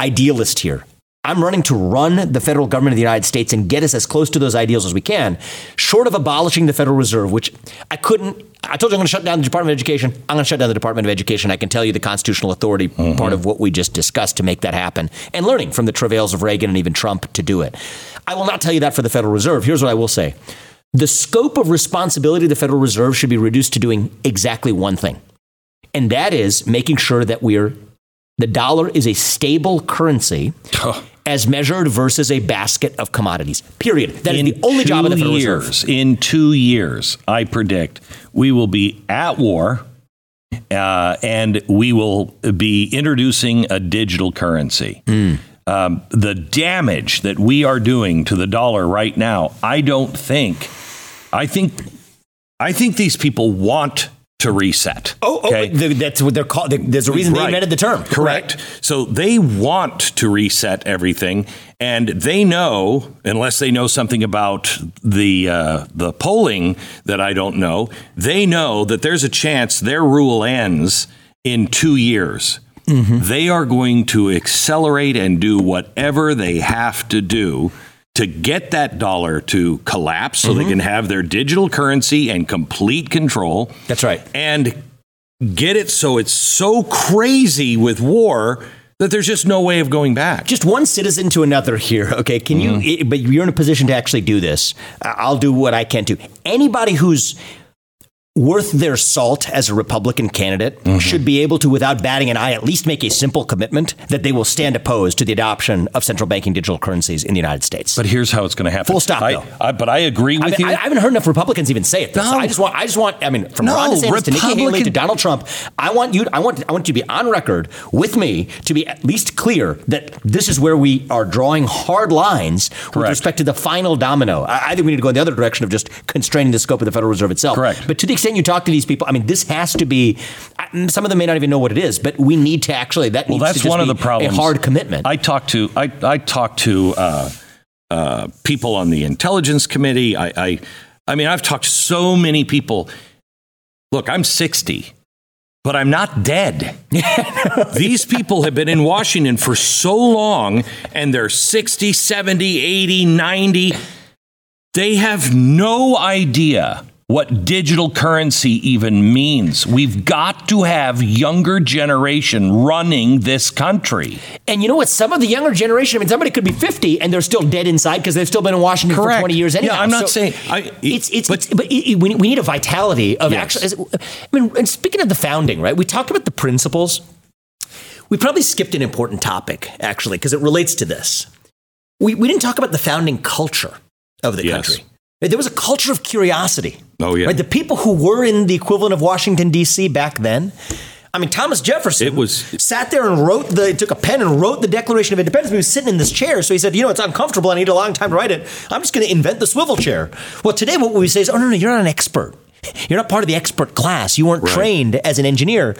idealist here. I'm running to run the federal government of the United States and get us as close to those ideals as we can, short of abolishing the Federal Reserve, which I couldn't. I told you I'm going to shut down the Department of Education. I'm going to shut down the Department of Education. I can tell you the constitutional authority mm-hmm. part of what we just discussed to make that happen, and learning from the travails of Reagan and even Trump to do it. I will not tell you that for the Federal Reserve. Here's what I will say: the scope of responsibility of the Federal Reserve should be reduced to doing exactly one thing and that is making sure that we're the dollar is a stable currency as measured versus a basket of commodities. Period. That is in the only job of the Federal Reserve. years, in two years, I predict we will be at war, uh, and we will be introducing a digital currency. Hmm. Um, the damage that we are doing to the dollar right now, I don't think. I think. I think these people want to reset. Oh, oh okay? th- that's what they're called. There's a reason they invented the term. Correct. So they want to reset everything, and they know, unless they know something about the uh, the polling that I don't know, they know that there's a chance their rule ends in two years. They are going to accelerate and do whatever they have to do to get that dollar to collapse so they can have their digital currency and complete control That's right. and get it so it's so crazy with war that there's just no way of going back. Just one citizen to another here. Okay, can you? Mm-hmm. i- But you're in a position to actually do this. I'll do what I can do. Anybody who's worth their salt as a Republican candidate Mm-hmm. should be able to, without batting an eye, at least make a simple commitment that they will stand opposed to the adoption of central banking digital currencies in the United States. but here's how it's going to happen. Full stop, I, though. I- but I agree I, with mean, you. I, I haven't heard enough Republicans even say it. No. I just want, I just want, I mean, from No, Ron DeSantis to Nikki Haley to Donald Trump, I want you, I want, I want you to be on record with me to be at least clear that this is where we are drawing hard lines with respect to the final domino. I, I think we need to go in the other direction of just constraining the scope of the Federal Reserve itself. Correct. But to the extent you talk to these people, I mean, this has to be. Some of them may not even know what it is, but we need to actually. That well, needs that's one of the problems. A hard commitment. I talk to I, I talked to uh, uh, people on the intelligence committee. I, I I mean I've talked to so many people. Look, I'm 60, but I'm not dead. These people have been in Washington for so long, and they're 60, 70, 80, 90. They have no idea what digital currency even means. We've got to have younger generation running this country. And you know what? Some of the younger generation, I mean, somebody could be 50 and they're still dead inside because they've still been in Washington Correct. for 20 years anyhow. Yeah, I'm not So saying- I- it's, it's, but- but, but it, it- we, we need a vitality of Yes. actually. I mean, and speaking of the founding, right? We talked about the principles. We probably skipped an important topic, actually, because it relates to this. We, we didn't talk about the founding culture of the Yes. country. There was a culture of curiosity. Oh, yeah. Right? The people who were in the equivalent of Washington, D.C. back then, I mean, Thomas Jefferson It was- sat there and wrote the took a pen and wrote the Declaration of Independence. He was sitting in this chair, so he said, "You know, it's uncomfortable. I need a long time to write it. I'm just going to invent the swivel chair." Well, today what we say is, "Oh no, no, you're not an expert. You're not part of the expert class. You weren't trained as an engineer."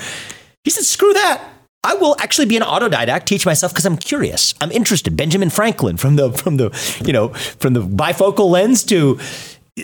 He said, "Screw that." I will actually be an autodidact, teach myself because I'm curious. I'm interested. Benjamin Franklin, from the from the you know from the bifocal lens to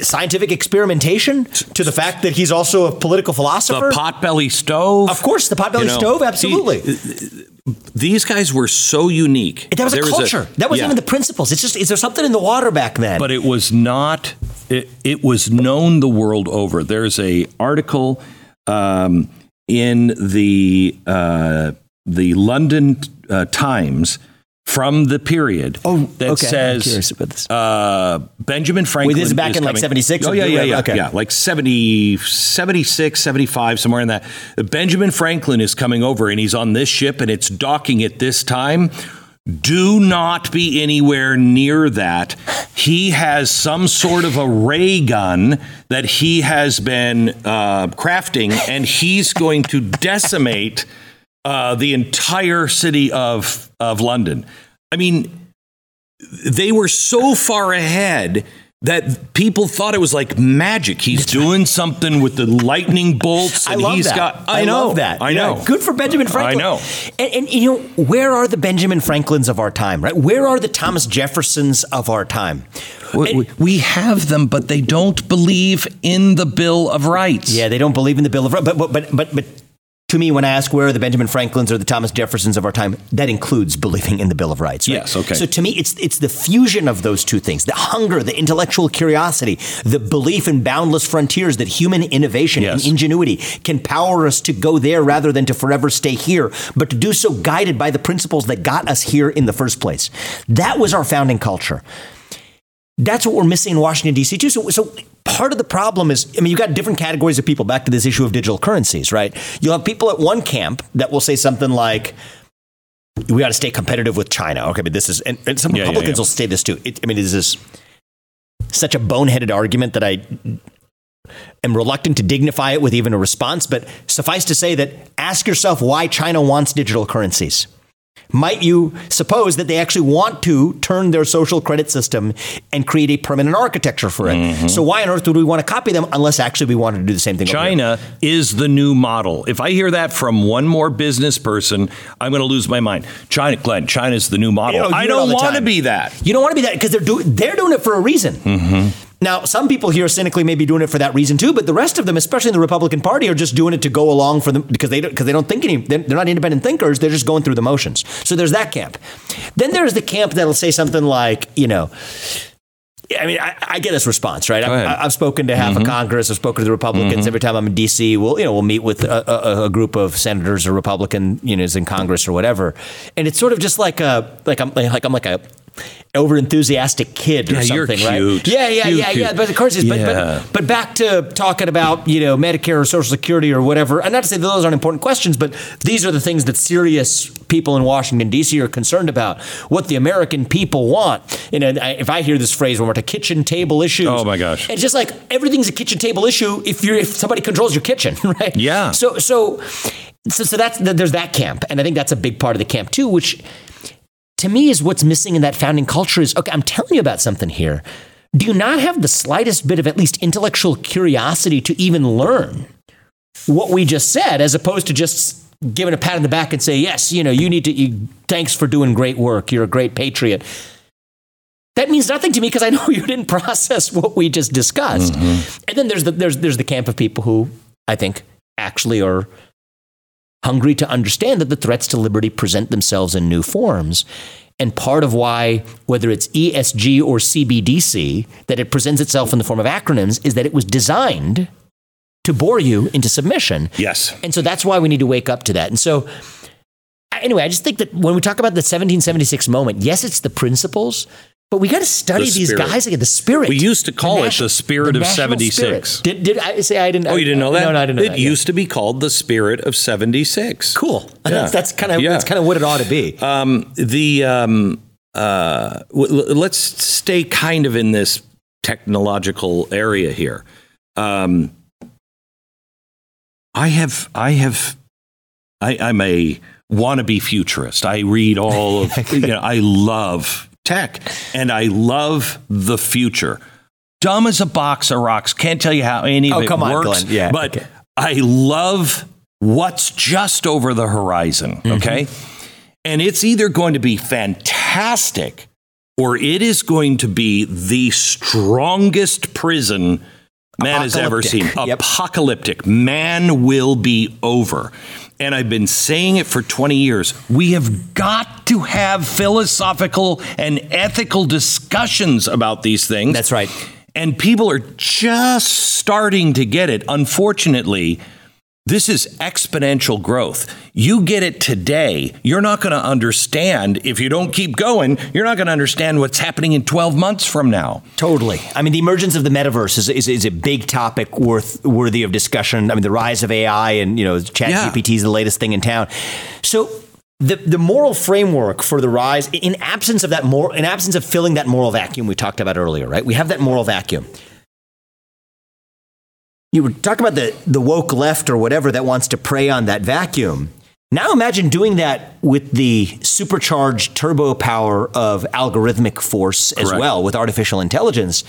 scientific experimentation to the fact that he's also a political philosopher. The potbelly stove. Of course, the potbelly You know, stove, absolutely. see, these guys were so unique. that was a There culture. that wasn't yeah. even the principles. It's just is there something in the water back then? but it was not it, it was known the world over there's a article um, in the uh, the london uh, times from the period Oh, that okay. I'm curious about this. Uh, benjamin franklin this is back in, like, coming- 76 oh yeah yeah yeah, okay. yeah like 70 76 75 somewhere in that benjamin franklin is coming over and he's on this ship and it's docking at this time do not be anywhere near that. He has some sort of a ray gun that he has been uh, crafting, and he's going to decimate uh, the entire city of of London. I mean, they were so far ahead that people thought it was like magic. He's doing something with the lightning bolts, I and love he's that. got. I, know love that. I Yeah, know. Good for Benjamin Franklin. I know. And, and you know, where are the Benjamin Franklins of our time? Right? Where are the Thomas Jeffersons of our time? We, we- we have them, but they don't believe in the Bill of Rights. Yeah, they don't believe in the Bill of Rights. But, but, but, but, but to me, when I ask where are the Benjamin Franklins or the Thomas Jeffersons of our time, that includes believing in the Bill of Rights. Right? Yes, okay. So to me, it's it's the fusion of those two things: the hunger, the intellectual curiosity, the belief in boundless frontiers that human innovation Yes. and ingenuity can power us to go there rather than to forever stay here, but to do so guided by the principles that got us here in the first place. That was our founding culture that's what we're missing in Washington D.C. too. So, so part of the problem is, I mean, you've got different categories of people. Back to this issue of digital currencies, right? You'll have people at one camp that will say something like, "We got to stay competitive with China." Okay, but this is, and, and some Yeah, yeah, Republicans yeah. will say this too. It, I mean, it is this such a boneheaded argument that I am reluctant to dignify it with even a response. But suffice to say that ask yourself why China wants digital currencies. Might you suppose that they actually want to turn their social credit system and create a permanent architecture for it? Mm-hmm. So why on earth would we want to copy them unless actually we wanted to do the same thing? China is the new model. If I hear that from one more business person, I'm going to lose my mind. China, Glenn, China's the new model. You know, I hear it all don't want to be that. You don't want to be that because they're doing they're doing it for a reason. Mm-hmm. Now, some people here cynically may be doing it for that reason too, but the rest of them, especially in the Republican Party, are just doing it to go along for them because they don't, because they don't think any. They're not independent thinkers. They're just going through the motions. So there's that camp. Then there's the camp that'll say something like, you know. I mean, I, I get this response, right? I, I've spoken to half of mm-hmm. Congress. I've spoken to the Republicans. Mm-hmm. Every time I'm in D.C., we'll you know we'll meet with a, a, a group of senators or Republican you know in Congress or whatever, and it's sort of just like a like I'm like I'm like a over enthusiastic kid or Yeah, something, right? Yeah, yeah, Cute, yeah, cute. yeah. But of course, it's, Yeah. but, but but back to talking about you know Medicare or Social Security or whatever. And not to say that those aren't important questions, but these are the things that serious people in Washington D.C. are concerned about. What the American people want. You know, I- if I hear this phrase when we're to kitchen table issues, Oh, my gosh. it's just like everything's a kitchen table issue if you're if somebody controls your kitchen, right? Yeah. So so so, so that's there's that camp, and I think that's a big part of the camp too, which to me is what's missing in that founding culture is okay, I'm telling you about something here. Do you not have the slightest bit of at least intellectual curiosity to even learn what we just said, as opposed to just giving a pat on the back and say, yes, you know, you need to, you, thanks for doing great work. You're a great patriot. That means nothing to me because I know you didn't process what we just discussed. Mm-hmm. And then there's the, there's, there's the camp of people who I think actually are hungry to understand that the threats to liberty present themselves in new forms. And part of why, whether it's ESG or CBDC, that it presents itself in the form of acronyms is that it was designed to bore you into submission. Yes. And so that's why we need to wake up to that. And so, anyway, I just think that when we talk about the 1776 moment, yes, it's the principles, but we got to study The these guys again. The spirit. We used to call it nation- the spirit of 76. spirit. Did, did I say I didn't? Oh, you didn't know that? No, no, I didn't know It that. yeah. used to be called the Spirit of 76. Cool. That's, that's kind of Yeah. that's kind of what it ought to be. Um, the um, uh, w- let's stay kind of in this technological area here. Um, I have I have I, I'm a wannabe futurist. I read all of, you know, I love tech and I love the future. Dumb as a box of rocks. Can't tell you how any of Oh, it come on, works. Glenn. Yeah, but okay. I love what's just over the horizon. Mm-hmm. Okay. And it's either going to be fantastic or it is going to be the strongest prison man has ever seen. Yep. Apocalyptic. Man will be over. And I've been saying it for 20 years. We have got to have philosophical and ethical discussions about these things. That's right. And people are just starting to get it. Unfortunately, this is exponential growth. You get it today, you're not going to understand. If you don't keep going, you're not going to understand what's happening in 12 months from now. Totally. I mean, the emergence of the metaverse is, is, is a big topic worth worthy of discussion. I mean, the rise of AI and you know, ChatGPT is the latest thing in town. So. The, the moral framework for the rise, in absence of that more, in absence of filling that moral vacuum we talked about earlier, right? We have that moral vacuum. You were talking about the, the woke left or whatever that wants to prey on that vacuum. Now imagine doing that with the supercharged turbo power of algorithmic force as Correct. well with artificial intelligence.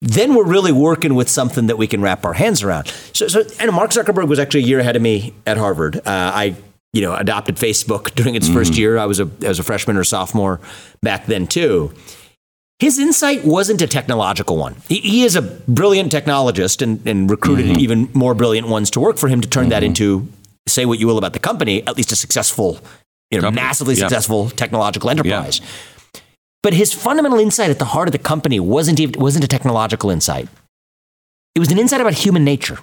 Then we're really working with something that we can wrap our hands around. So, so and Mark Zuckerberg was actually a year ahead of me at Harvard. Uh, I, you know, adopted Facebook during its first year. I was a, I was a freshman or sophomore back then too. His insight wasn't a technological one. He, is a brilliant technologist and, and recruited mm-hmm. even more brilliant ones to work for him to turn that mm-hmm. into, say what you will about the company, at least a successful, you know, Company. massively Yeah. successful technological enterprise. But his fundamental insight at the heart of the company wasn't, even, wasn't a technological insight. It was an insight about human nature.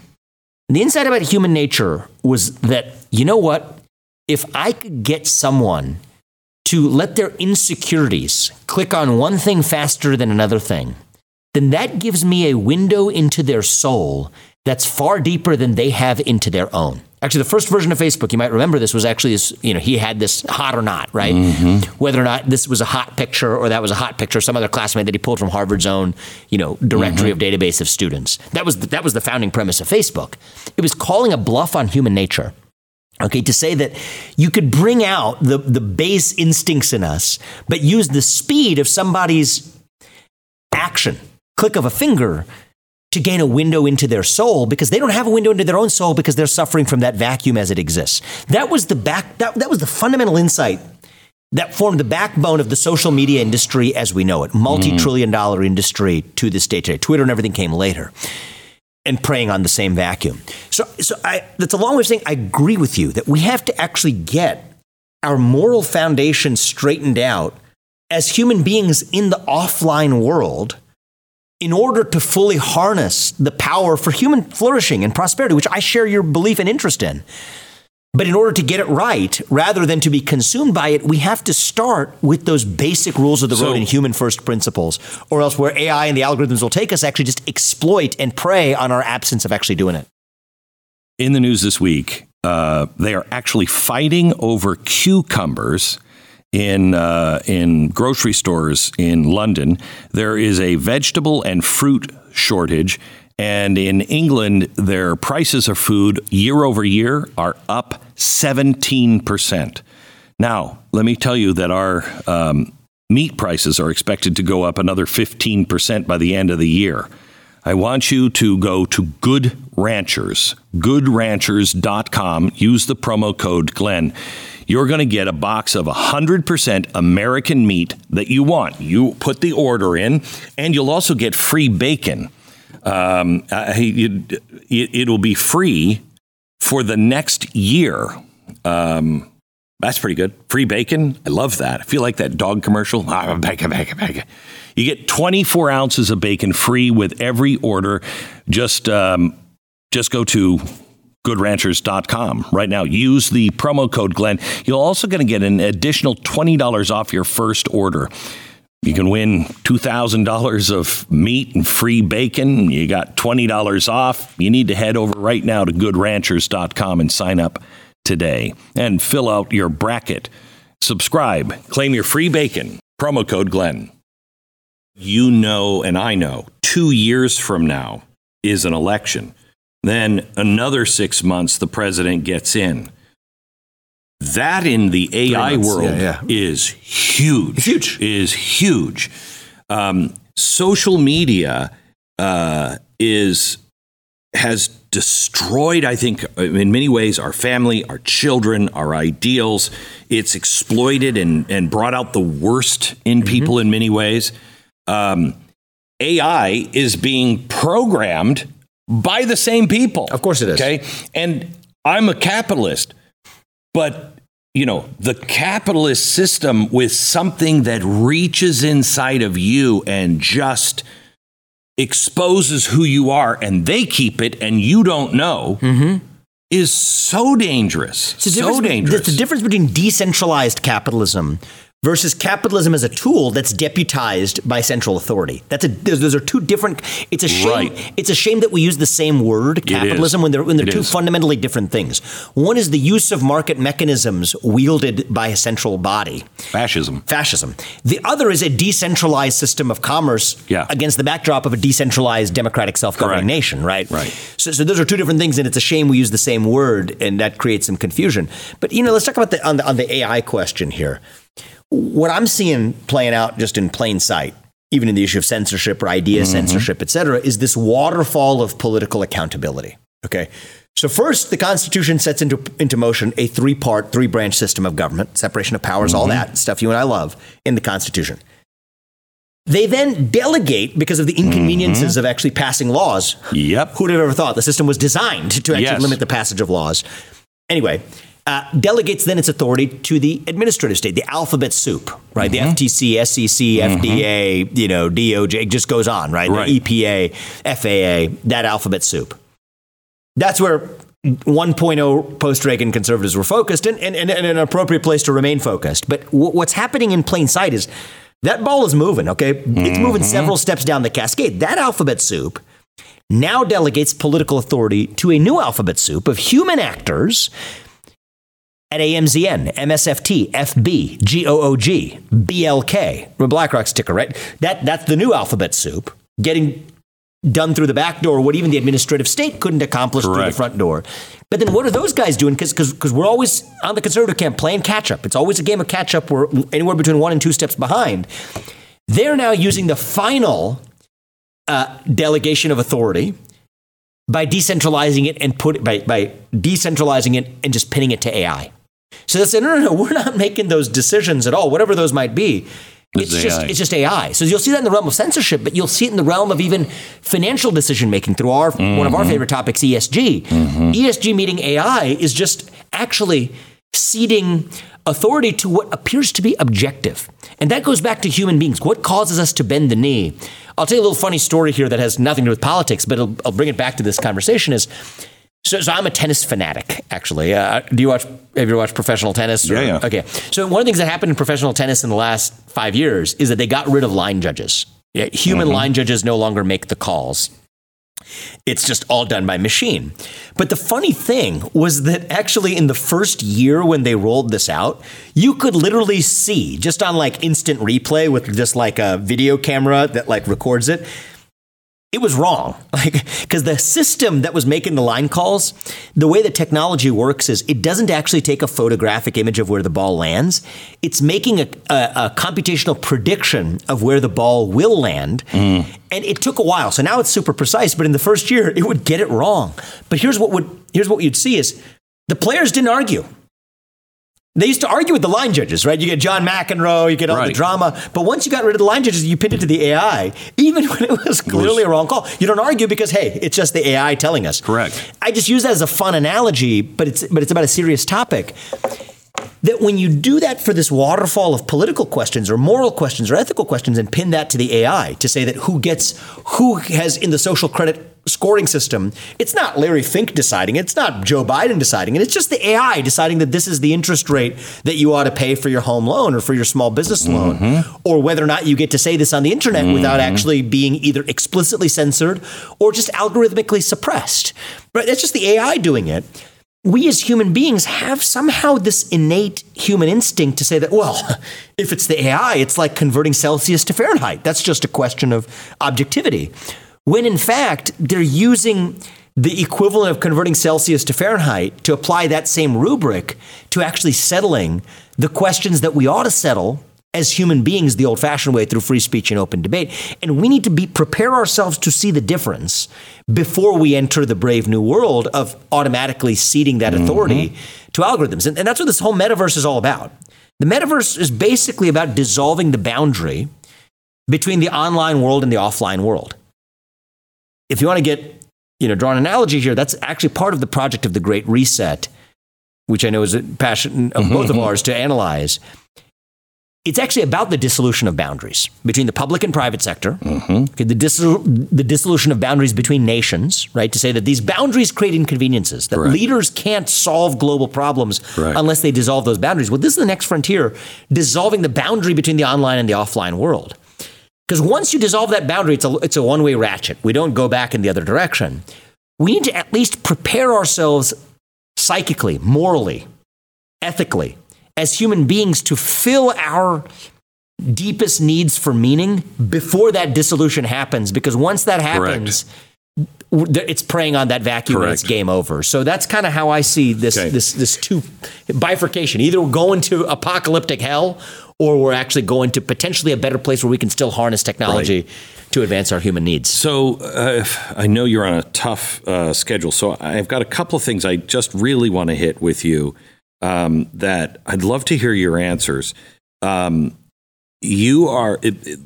And the insight about human nature was that, you know what? If I could get someone to let their insecurities click on one thing faster than another thing, then that gives me a window into their soul that's far deeper than they have into their own. Actually, the first version of Facebook, you might remember this, was actually this, you know, he had this hot or not, right? Mm-hmm. Whether or not this was a hot picture or that was a hot picture, some other classmate that he pulled from Harvard's own, you know, directory mm-hmm. of database of students. That was, that was the founding premise of Facebook. It was calling a bluff on human nature. Okay, to say that you could bring out the, the base instincts in us, but use the speed of somebody's action, click of a finger, to gain a window into their soul because they don't have a window into their own soul because they're suffering from that vacuum as it exists. That was the back that, that was the fundamental insight that formed the backbone of the social media industry as we know it. Mm. Multi-trillion dollar industry to this day today. Twitter and everything came later and preying on the same vacuum. So, so I, that's a long way of saying I agree with you that we have to actually get our moral foundation straightened out as human beings in the offline world in order to fully harness the power for human flourishing and prosperity, which I share your belief and interest in. But in order to get it right, rather than to be consumed by it, we have to start with those basic rules of the So- road and human first principles, or else where AI and the algorithms will take us actually just exploit and prey on our absence of actually doing it. in the news this week, uh, they are actually fighting over cucumbers in uh, in grocery stores in London. There is a vegetable and fruit shortage, and in England, their prices of food year over year are up seventeen percent. Now, let me tell you that our um, meat prices are expected to go up another 15% by the end of the year. I want you to go to Good Ranchers, goodranchers.com. Use the promo code Glenn. You're going to get a box of 100% American meat that you want. You put the order in, and you'll also get free bacon. Um, it, it'll be free for the next year. Um, that's pretty good. Free bacon. I love that. I feel like that dog commercial. Ah, bacon, bacon, bacon. You get 24 ounces of bacon free with every order. Just, um, just go to goodranchers.com right now. Use the promo code Glenn. You're also going to get an additional $20 off your first order. You can win $2,000 of meat and free bacon. You got $20 off. You need to head over right now to goodranchers.com and sign up today and fill out your bracket. Subscribe, claim your free bacon. Promo code Glenn. You know, and I know, two years from now is an election. Then another six months, the president gets in. That in the AI world yeah, yeah. is huge. It's huge. Is huge. Um, social media uh, is has destroyed, I think, in many ways, our family, our children, our ideals. It's exploited and, and brought out the worst in Mm-hmm. people in many ways. Um, AI is being programmed by the same people. Of course it is. Okay. And I'm a capitalist, but you know, the capitalist system with something that reaches inside of you and just exposes who you are and they keep it and you don't know mm-hmm. is so dangerous. So dangerous. It's the difference between decentralized capitalism versus capitalism as a tool that's deputized by central authority. That's a those, those are two different. It's a shame. Right. It's a shame that we use the same word capitalism when they're when they're It two is. fundamentally different things. One is the use of market mechanisms wielded by a central body. Fascism. Fascism. The other is a decentralized system of commerce Yeah. against the backdrop of a decentralized democratic self-governing Correct. nation, right? Right. So, so those are two different things, and it's a shame we use the same word, and that creates some confusion. But you know, let's talk about the on the on the AI question here. What I'm seeing playing out just in plain sight, even in the issue of censorship or idea mm-hmm. censorship, et cetera, is this waterfall of political accountability. Okay. So first, the Constitution sets into into motion a three part, three branch system of government, separation of powers, all mm-hmm. that stuff you and I love in the Constitution. They then delegate because of the inconveniences mm-hmm. of actually passing laws. Yep. Who'd have ever thought the system was designed to actually Yes. limit the passage of laws? Anyway, uh, delegates then its authority to the administrative state, the alphabet soup, right? Mm-hmm. The FTC, SEC, FDA, you know, DOJ, it just goes on, right? Right. The EPA, FAA, that alphabet soup. That's where 1.0 post Reagan conservatives were focused and, and, and, an appropriate place to remain focused. But w- what's happening in plain sight is that ball is moving, okay? It's moving several steps down the cascade. That alphabet soup now delegates political authority to a new alphabet soup of human actors at AMZN, MSFT, FB, GOOG, BLK, BlackRock's ticker, right? That, that's the new alphabet soup getting done through the back door, what even the administrative state couldn't accomplish through the front door. But then what are those guys doing? Because we're always on the conservative camp playing catch up. It's always a game of catch up. We're anywhere between one and two steps behind. They're now using the final uh, delegation of authority by decentralizing it and put by, by decentralizing it and just pinning it to AI. So they said, no, no, no, we're not making those decisions at all, whatever those might be. It's, It's just AI. it's just AI. So you'll see that in the realm of censorship, but you'll see it in the realm of even financial decision making through our one of our mm-hmm. favorite topics, ESG. Mm-hmm. ESG meeting AI is just actually ceding authority to what appears to be objective. And that goes back to human beings. What causes us to bend the knee? I'll tell you a little funny story here that has nothing to do with politics, but it'll, I'll bring it back to this conversation. Is so, so I'm a tennis fanatic, actually. Uh, do you watch? Have you ever watched professional tennis? or- Yeah, yeah. Okay. So one of the things that happened in professional tennis in the last five years is that they got rid of line judges. Yeah, human line judges no longer make the calls. It's just all done by machine. But the funny thing was that actually in the first year when they rolled this out, you could literally see just on like instant replay with just like a video camera that like records it. It was wrong. Like cuz the system that was making the line calls, the way the technology works is it doesn't actually take a photographic image of where the ball lands. It's making a, a, a computational prediction of where the ball will land. Mm. And it took a while. So now it's super precise, but in the first year it would get it wrong. But here's what would here's what you'd see is the players didn't argue. They used to argue with the line judges, right? You get John McEnroe, you get all the drama. But once you got rid of the line judges, you pinned it to the AI, even when it was clearly a wrong call. You don't argue because, hey, it's just the AI telling us. Correct. I just use that as a fun analogy, but it's but it's about a serious topic. That when you do that for this waterfall of political questions or moral questions or ethical questions and pin that to the AI to say that who gets who has in the social credit scoring system, it's not Larry Fink deciding, it's not Joe Biden deciding it, it's just the AI deciding that this is the interest rate that you ought to pay for your home loan or for your small business mm-hmm. loan, or whether or not you get to say this on the internet mm-hmm. without actually being either explicitly censored or just algorithmically suppressed. Right? That's just the AI doing it we as human beings have somehow this innate human instinct to say that, well, if it's the AI, it's like converting Celsius to Fahrenheit. That's just a question of objectivity. When in fact, they're using the equivalent of converting Celsius to Fahrenheit to apply that same rubric to actually settling the questions that we ought to settle as human beings the old fashioned way through free speech and open debate. And we need to be prepare ourselves to see the difference before we enter the brave new world of automatically ceding that authority mm-hmm. to algorithms. And, and that's what this whole metaverse is all about. The metaverse is basically about dissolving the boundary between the online world and the offline world. If you want to get, you know, draw an analogy here, that's actually part of the project of the Great Reset, which I know is a passion of both of mm-hmm. ours to analyze it's actually about the dissolution of boundaries between the public and private sector, mm-hmm. okay, the, dissol- the, dissolution of boundaries between nations, right? To say that these boundaries create inconveniences, that Correct. leaders can't solve global problems Correct. unless they dissolve those boundaries. Well, this is the next frontier, dissolving the boundary between the online and the offline world. Because once you dissolve that boundary, it's a, it's a one way ratchet. We don't go back in the other direction. We need to at least prepare ourselves psychically, morally, ethically as human beings to fill our deepest needs for meaning before that dissolution happens. Because once that happens, Correct. it's preying on that vacuum Correct. and it's game over. So that's kind of how I see this okay. this this two bifurcation. Either we're going to apocalyptic hell or we're actually going to potentially a better place where we can still harness technology right. to advance our human needs. So uh, I know you're on a tough uh, schedule, so I've got a couple of things I just really want to hit with you um, that I'd love to hear your answers. Um, you are, it, it,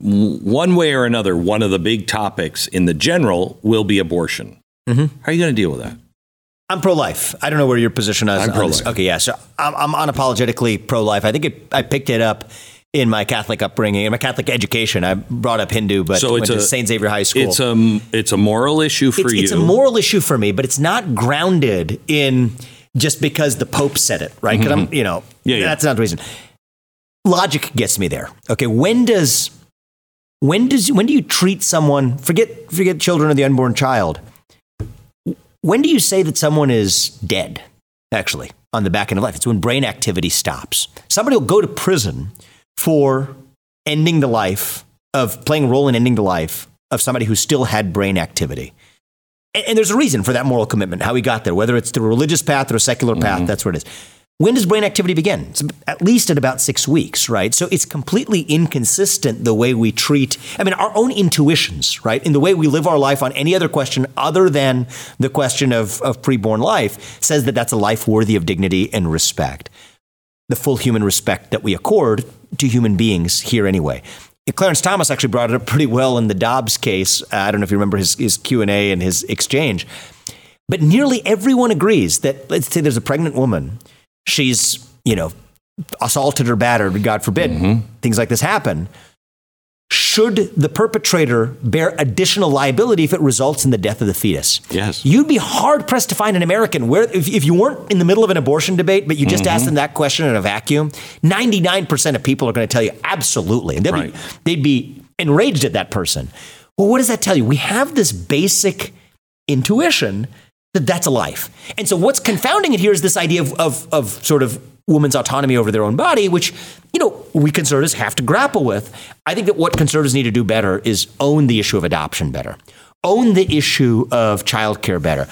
one way or another, one of the big topics in the general will be abortion. Mm-hmm. How are you going to deal with that? I'm pro-life. I don't know where your position is. I'm pro-life. Okay, yeah. So I'm, I'm unapologetically pro-life. I think it, I picked it up in my Catholic upbringing, in my Catholic education. I brought up Hindu, but so went a, to St. Xavier High School. It's a it's a moral issue for it's, you. It's a moral issue for me, but it's not grounded in just because the Pope said it, right? Because mm-hmm. I'm, you know, yeah, yeah. that's not the reason. Logic gets me there. Okay, when does when does when do you treat someone? Forget forget children or the unborn child. When do you say that someone is dead? Actually, on the back end of life, it's when brain activity stops. Somebody will go to prison for ending the life of playing a role in ending the life of somebody who still had brain activity. And, and, there's a reason for that moral commitment, how he got there, whether it's through a religious path or a secular path, mm-hmm. that's where it is. When does brain activity begin? It's at least at about six weeks, right? So it's completely inconsistent the way we treat, I mean, our own intuitions, right? In the way we live our life on any other question other than the question of, of preborn life says that that's a life worthy of dignity and respect. The full human respect that we accord to human beings here anyway. Clarence Thomas actually brought it up pretty well in the Dobbs case. I don't know if you remember his, his Q&A and his exchange. But nearly everyone agrees that, let's say there's a pregnant woman. She's, you know, assaulted or battered, God forbid, mm-hmm. things like this happen should the perpetrator bear additional liability if it results in the death of the fetus? Yes. You'd be hard pressed to find an American where, if, if you weren't in the middle of an abortion debate, but you just mm-hmm. asked them that question in a vacuum, 99% of people are going to tell you absolutely. And they'd, right. be, they'd be enraged at that person. Well, what does that tell you? We have this basic intuition that that's a life. And so what's confounding it here is this idea of, of, of sort of women's autonomy over their own body, which, you know, we conservatives have to grapple with. I think that what conservatives need to do better is own the issue of adoption better, own the issue of childcare better.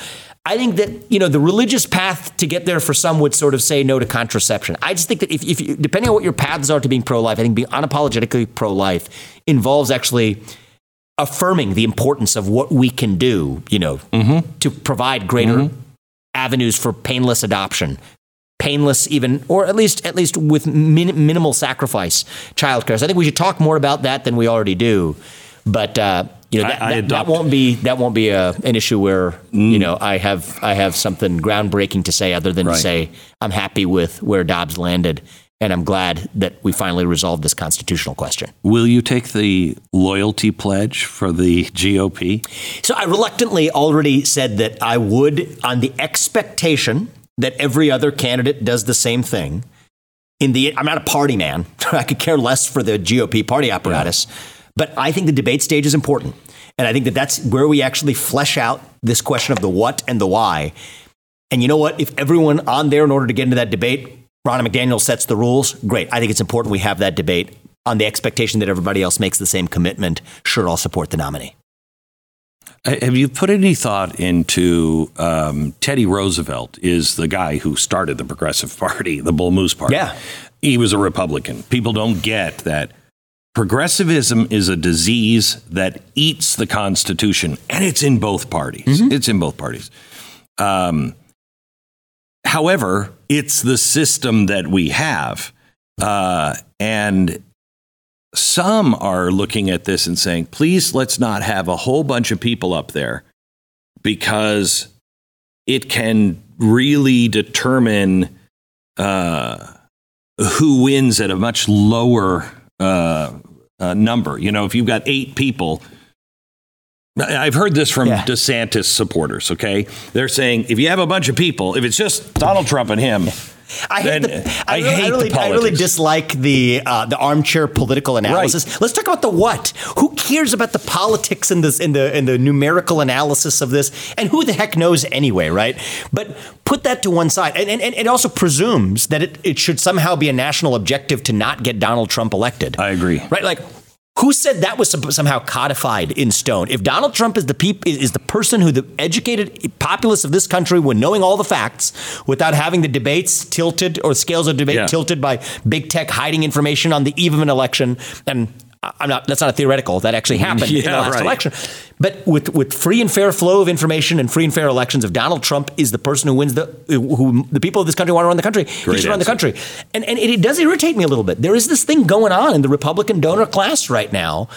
I think that you know the religious path to get there for some would sort of say no to contraception. I just think that if, if you, depending on what your paths are to being pro-life, I think being unapologetically pro-life involves actually affirming the importance of what we can do, you know, mm-hmm. to provide greater mm-hmm. avenues for painless adoption, painless even or at least at least with min- minimal sacrifice childcare. So I think we should talk more about that than we already do. But uh, you know that, I, I that, that, won't be that won't be a, an issue where mm. you know I have I have something groundbreaking to say other than right. to say I'm happy with where Dobbs landed and I'm glad that we finally resolved this constitutional question. Will you take the loyalty pledge for the GOP? So I reluctantly already said that I would on the expectation that every other candidate does the same thing. In the, I'm not a party man. I could care less for the GOP party apparatus, yeah. but I think the debate stage is important, and I think that that's where we actually flesh out this question of the what and the why. And you know what? If everyone on there, in order to get into that debate, Ronna McDaniel sets the rules. Great. I think it's important we have that debate on the expectation that everybody else makes the same commitment. Sure, I'll support the nominee. Have you put any thought into um, Teddy Roosevelt? Is the guy who started the Progressive Party, the Bull Moose Party? Yeah. he was a Republican. People don't get that progressivism is a disease that eats the Constitution, and it's in both parties. It's in both parties. Um, however, it's the system that we have, uh, and some are looking at this and saying, please let's not have a whole bunch of people up there because it can really determine uh, who wins at a much lower uh, uh, number. You know, if you've got eight people, I've heard this from Yeah. DeSantis supporters, okay? They're saying if you have a bunch of people, if it's just Donald Trump and him, I hate, the, I, I really, hate I really, I really dislike the uh, the armchair political analysis. Let's talk about the what. Who cares about the politics and this in the in the numerical analysis of this? And who the heck knows anyway, right? But put that to one side. And, and, and it also presumes that it, it should somehow be a national objective to not get Donald Trump elected. I agree. Right? Like, who said that was some- somehow codified in stone? If Donald Trump is the peop- is the person who the educated populace of this country, when knowing all the facts, without having the debates tilted or scales of debate Yeah. tilted by big tech hiding information on the eve of an election, and I'm not. That's not a theoretical. That actually happened in the last right. election. But with with free and fair flow of information and free and fair elections, if Donald Trump is the person who wins the who the people of this country want to run the country, he Great should run the country. And and it does irritate me a little bit. There is this thing going on in the Republican donor class right now.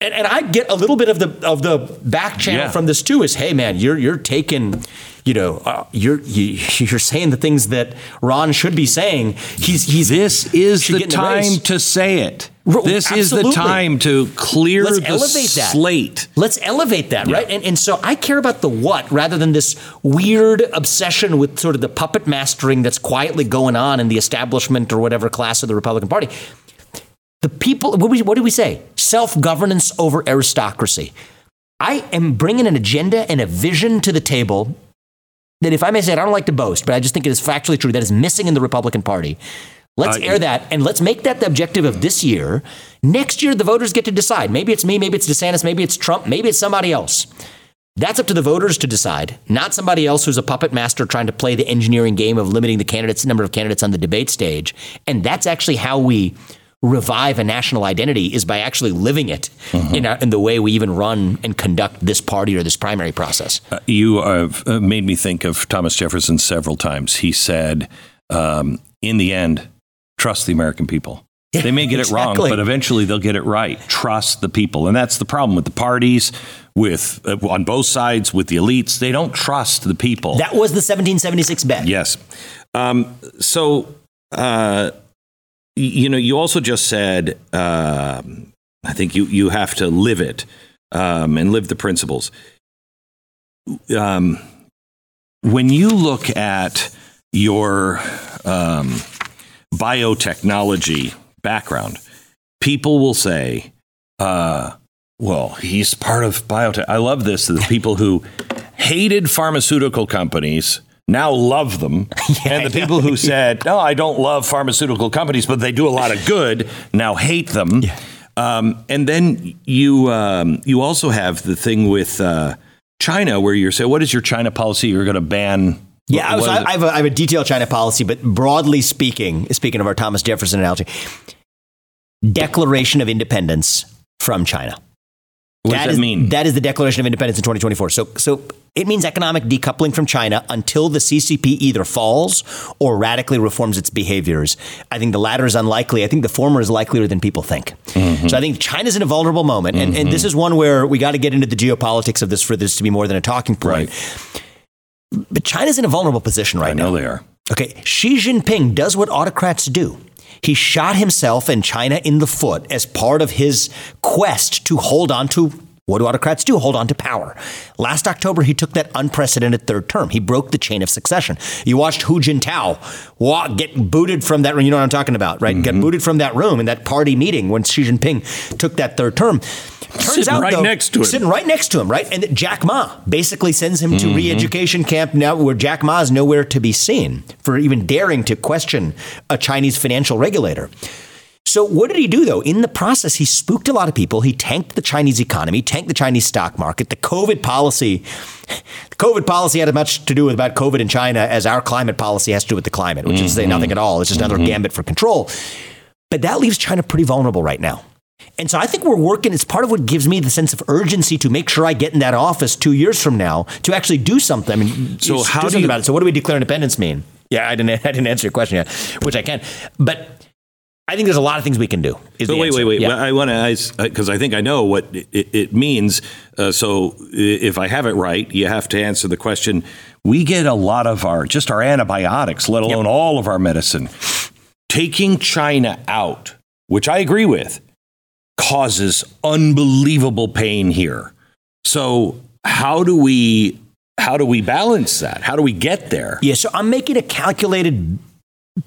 And, and I get a little bit of the of the back channel Yeah. from this too. Is hey man, you're you're taking, you know, uh, you're you, you're saying the things that Ron should be saying. He's he's This is the time race. to say it. This is the time to clear Let's the elevate that. slate. Let's elevate that, right? And, and so I care about the what rather than this weird obsession with sort of the puppet mastering that's quietly going on in the establishment or whatever class of the Republican Party. The people, what, we, what do we say? Self governance over aristocracy. I am bringing an agenda and a vision to the table that, if I may say it, I don't like to boast, but I just think it is factually true that is missing in the Republican Party. Let's Uh, air that and let's make that the objective of this year. Next year, the voters get to decide. Maybe it's me, maybe it's DeSantis, maybe it's Trump, maybe it's somebody else. That's up to the voters to decide, not somebody else who's a puppet master trying to play the engineering game of limiting the candidates, number of candidates on the debate stage. And that's actually how we revive a national identity is by actually living it in, our, in the way we even run and conduct this party or this primary process. Uh, you have uh, made me think of Thomas Jefferson several times. He said, um, in the end, trust the American people. They may get it wrong, but eventually they'll get it right. Trust the people. And that's the problem with the parties, with uh, on both sides, with the elites. They don't trust the people. That was the 1776 bet. Yes. Um, so, uh, you know, you also just said, um, I think you, you have to live it um, and live the principles. Um, when you look at your um, biotechnology background, people will say, uh, well, he's part of biotech. I love this. The people who hated pharmaceutical companies now love them. and the people who said, no, I don't love pharmaceutical companies, but they do a lot of good, now hate them. Um, and then you, um, you also have the thing with uh, China where you're saying, what is your China policy? You're going to ban. Yeah, is I. I, have a, I have a detailed China policy, but broadly speaking, speaking of our Thomas Jefferson analogy, declaration of independence from China. what does that is- mean? That is the Declaration of Independence in 2024. So, so it means economic decoupling from China until the CCP either falls or radically reforms its behaviors. I think the latter is unlikely. I think the former is likelier than people think. Mm-hmm. So I think China's in a vulnerable moment. And, and this is one where we got to get into the geopolitics of this for this to be more than a talking point. But China's in a vulnerable position right now. I now. know they are. Okay, Xi Jinping does what autocrats do. He shot himself and China in the foot as part of his quest to hold on to what do autocrats do? Hold on to power. Last October, he took that unprecedented third term. He broke the chain of succession. You watched Hu Jintao wa- get booted from that room. You know what I'm talking about, right? Get booted from that room in that party meeting when Xi Jinping took that third term. Turns Sitting right next to him. Sitting right next to him, right? And that Jack Ma basically sends him Mm-hmm. to re-education camp now, where Jack Ma is nowhere to be seen for even daring to question a Chinese financial regulator. So what did he do though? In the process, he spooked a lot of people. He tanked the Chinese economy, tanked the Chinese stock market. The COVID policy, the COVID policy had as much to do with about COVID in China as our climate policy has to do with the climate, which mm-hmm. is to say nothing at all. It's just another mm-hmm. gambit for control. But that leaves China pretty vulnerable right now. And so I think we're working. It's part of what gives me the sense of urgency to make sure I get in that office two years from now to actually do something. I mean, so how do, do you, about it? So what do we declare independence mean? Yeah, I didn't. I didn't answer your question yet, which I can. But I think there's a lot of things we can do. But wait, wait, wait, yeah. I want to because I think I know what it, it means. Uh, so if I have it right, you have to answer the question. We get a lot of our just our antibiotics, let alone yep. all of our medicine. Taking China out, which I agree with, causes unbelievable pain here. So how do we how do we balance that? How do we get there? Yeah, so I'm making a calculated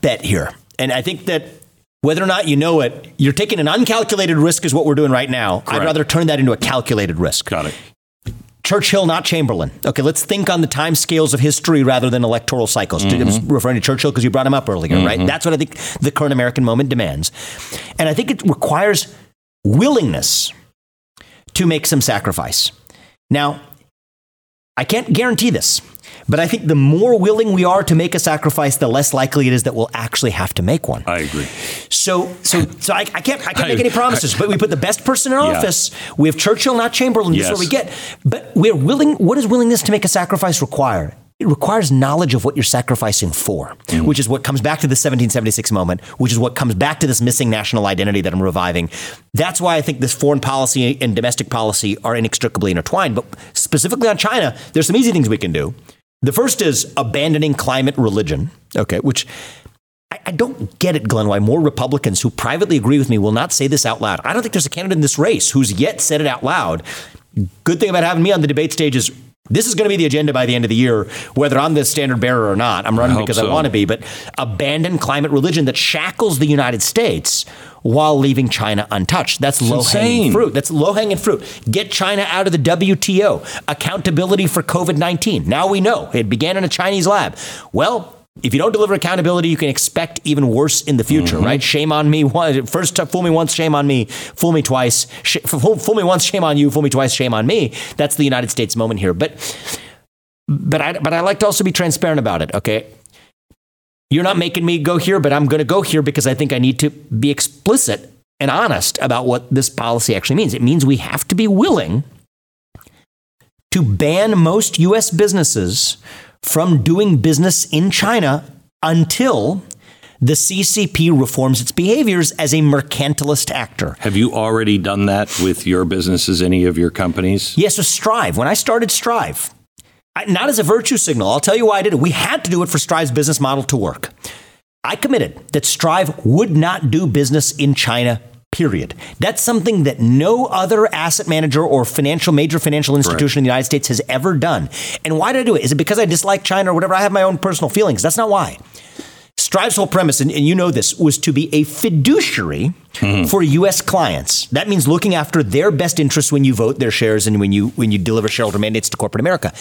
bet here. And I think that whether or not you know it, you're taking an uncalculated risk is what we're doing right now. Correct. I'd rather turn that into a calculated risk. Got it. Churchill, not Chamberlain. Okay, let's think on the time scales of history rather than electoral cycles. Mm-hmm. I'm referring to Churchill because you brought him up earlier, mm-hmm. right? That's what I think the current American moment demands. And I think it requires willingness to make some sacrifice. Now, I can't guarantee this, but I think the more willing we are to make a sacrifice, the less likely it is that we'll actually have to make one. I agree. So, so, so I, I can't, I can't make any promises. but we put the best person in yeah. office. We have Churchill, not Chamberlain. Yes. This is what we get. But we're willing. What does willingness to make a sacrifice require? it requires knowledge of what you're sacrificing for, mm-hmm. which is what comes back to the 1776 moment, which is what comes back to this missing national identity that I'm reviving. That's why I think this foreign policy and domestic policy are inextricably intertwined. But specifically on China, there's some easy things we can do. The first is abandoning climate religion, okay, which I, I don't get it, Glenn, why more Republicans who privately agree with me will not say this out loud. I don't think there's a candidate in this race who's yet said it out loud. Good thing about having me on the debate stage is this is going to be the agenda by the end of the year, whether I'm the standard bearer or not. I'm running I because so. I want to be, but abandon climate religion that shackles the United States while leaving China untouched. That's low hanging fruit. That's low hanging fruit. Get China out of the WTO. Accountability for COVID 19. Now we know it began in a Chinese lab. Well, if you don't deliver accountability, you can expect even worse in the future, mm-hmm. right? Shame on me. First, fool me once, shame on me. Fool me twice. Fool, fool me once, shame on you. Fool me twice, shame on me. That's the United States moment here. But, but I, but I like to also be transparent about it. Okay, you're not making me go here, but I'm going to go here because I think I need to be explicit and honest about what this policy actually means. It means we have to be willing to ban most U.S. businesses from doing business in China until the CCP reforms its behaviors as a mercantilist actor. Have you already done that with your businesses, any of your companies? Yes, with Strive. When I started Strive, I, not as a virtue signal, I'll tell you why I did it. We had to do it for Strive's business model to work. I committed that Strive would not do business in China period. That's something that no other asset manager or financial major financial institution right. in the United States has ever done. And why did I do it? Is it because I dislike China or whatever? I have my own personal feelings. That's not why. Strive's whole premise, and, and you know this, was to be a fiduciary mm-hmm. for U.S. clients. That means looking after their best interests when you vote their shares and when you when you deliver shareholder mandates to corporate America.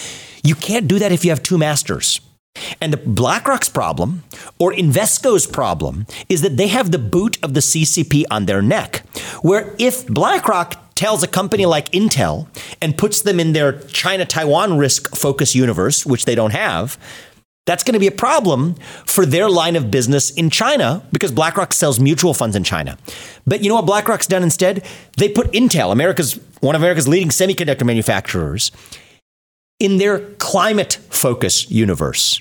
You can't do that if you have two masters. And the BlackRock's problem or Invesco's problem is that they have the boot of the CCP on their neck. Where if BlackRock tells a company like Intel and puts them in their China Taiwan risk focus universe, which they don't have, that's going to be a problem for their line of business in China because BlackRock sells mutual funds in China. But you know what BlackRock's done instead? They put Intel, America's one of America's leading semiconductor manufacturers, in their climate focus universe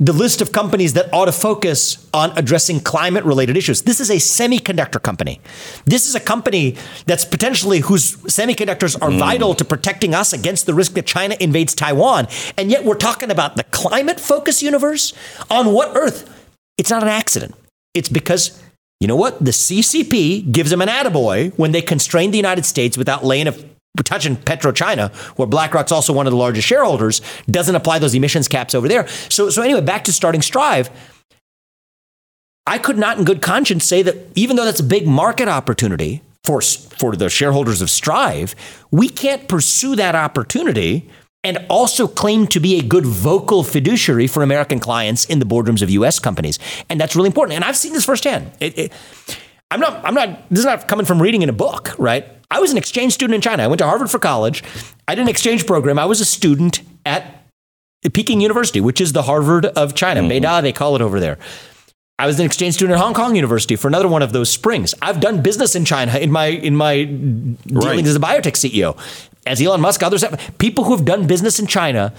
the list of companies that ought to focus on addressing climate related issues. This is a semiconductor company. This is a company that's potentially whose semiconductors are mm. vital to protecting us against the risk that China invades Taiwan. And yet we're talking about the climate focus universe on what earth? It's not an accident. It's because you know what? The CCP gives them an attaboy when they constrain the United States without laying a touching PetroChina, where BlackRock's also one of the largest shareholders, doesn't apply those emissions caps over there. So, so anyway, back to starting Strive. I could not, in good conscience, say that even though that's a big market opportunity for, for the shareholders of Strive, we can't pursue that opportunity and also claim to be a good vocal fiduciary for American clients in the boardrooms of U.S. companies. And that's really important. And I've seen this firsthand. It, it, I'm not, I'm not, this is not coming from reading in a book, right? I was an exchange student in China. I went to Harvard for college. I did an exchange program. I was a student at Peking University, which is the Harvard of China. Mm-hmm. Beida, they call it over there. I was an exchange student at Hong Kong University for another one of those springs. I've done business in China in my in my dealings right. as a biotech CEO, as Elon Musk, others have people who have done business in China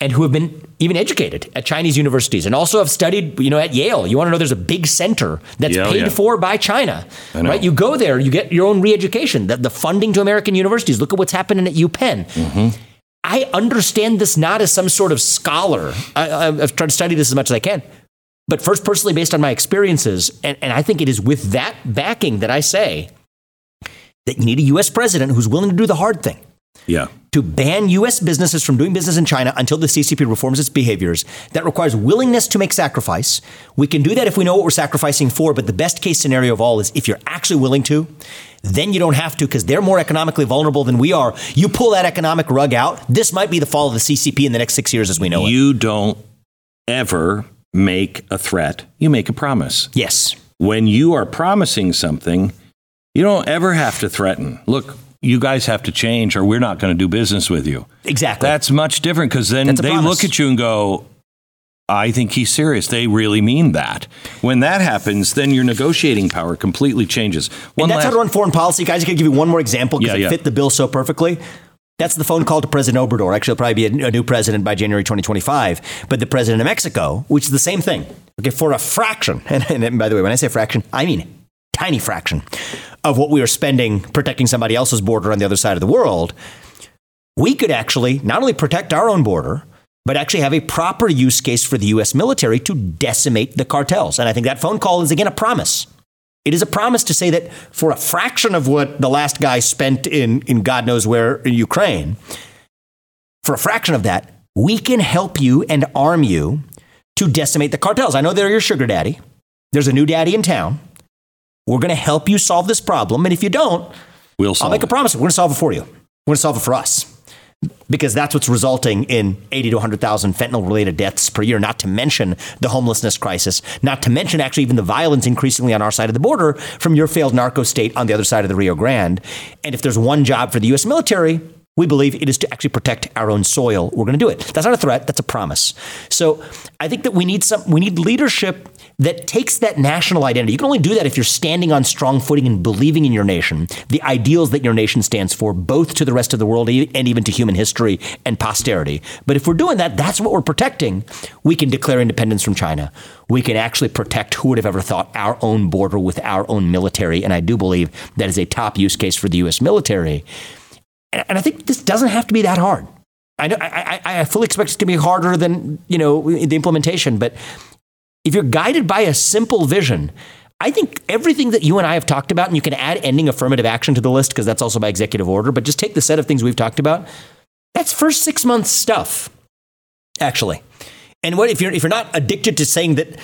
and who have been even educated at Chinese universities and also have studied, you know, at Yale. You want to know there's a big center that's yeah, paid yeah. for by China, right? You go there, you get your own re-education. The, the funding to American universities. Look at what's happening at UPenn. Mm-hmm. I understand this not as some sort of scholar. I, have tried to study this as much as I can, but first, personally, based on my experiences, and, and I think it is with that backing that I say that you need a U.S. president who's willing to do the hard thing. Yeah. To ban U.S. businesses from doing business in China until the CCP reforms its behaviors. That requires willingness to make sacrifice. We can do that if we know what we're sacrificing for, but the best case scenario of all is if you're actually willing to, then you don't have to because they're more economically vulnerable than we are. You pull that economic rug out, this might be the fall of the CCP in the next six years as we know you it. You don't ever make a threat, you make a promise. Yes. When you are promising something, you don't ever have to threaten. Look, you guys have to change or we're not going to do business with you. Exactly. That's much different because then they promise. look at you and go, I think he's serious. They really mean that. When that happens, then your negotiating power completely changes. One and that's last- how to run foreign policy. Guys, I can give you one more example because yeah, yeah. it fit the bill so perfectly. That's the phone call to President Obrador. Actually, he'll probably be a, new president by January 2025. But the president of Mexico, which is the same thing, okay, for a fraction, and, and by the way, when I say fraction, I mean tiny fraction of what we are spending protecting somebody else's border on the other side of the world, we could actually not only protect our own border, but actually have a proper use case for the US military to decimate the cartels. And I think that phone call is, again, a promise. It is a promise to say that for a fraction of what the last guy spent in, in God knows where in Ukraine, for a fraction of that, we can help you and arm you to decimate the cartels. I know they're your sugar daddy. There's a new daddy in town. We're going to help you solve this problem. And if you don't, we'll I'll make a promise. We're going to solve it for you. We're going to solve it for us because that's what's resulting in 80 to 100,000 fentanyl related deaths per year, not to mention the homelessness crisis, not to mention actually even the violence increasingly on our side of the border from your failed narco state on the other side of the Rio Grande. And if there's one job for the U.S. military, we believe it is to actually protect our own soil. We're going to do it. That's not a threat, that's a promise. So I think that we need some we need leadership that takes that national identity. You can only do that if you're standing on strong footing and believing in your nation, the ideals that your nation stands for, both to the rest of the world and even to human history and posterity. But if we're doing that, that's what we're protecting. We can declare independence from China. We can actually protect who would have ever thought our own border with our own military. And I do believe that is a top use case for the U.S. military. And I think this doesn't have to be that hard. I, know, I, I fully expect it to be harder than you know the implementation, but if you're guided by a simple vision, I think everything that you and I have talked about, and you can add ending affirmative action to the list because that's also by executive order, but just take the set of things we've talked about. That's first six months stuff, actually. And what if you're if you're not addicted to saying that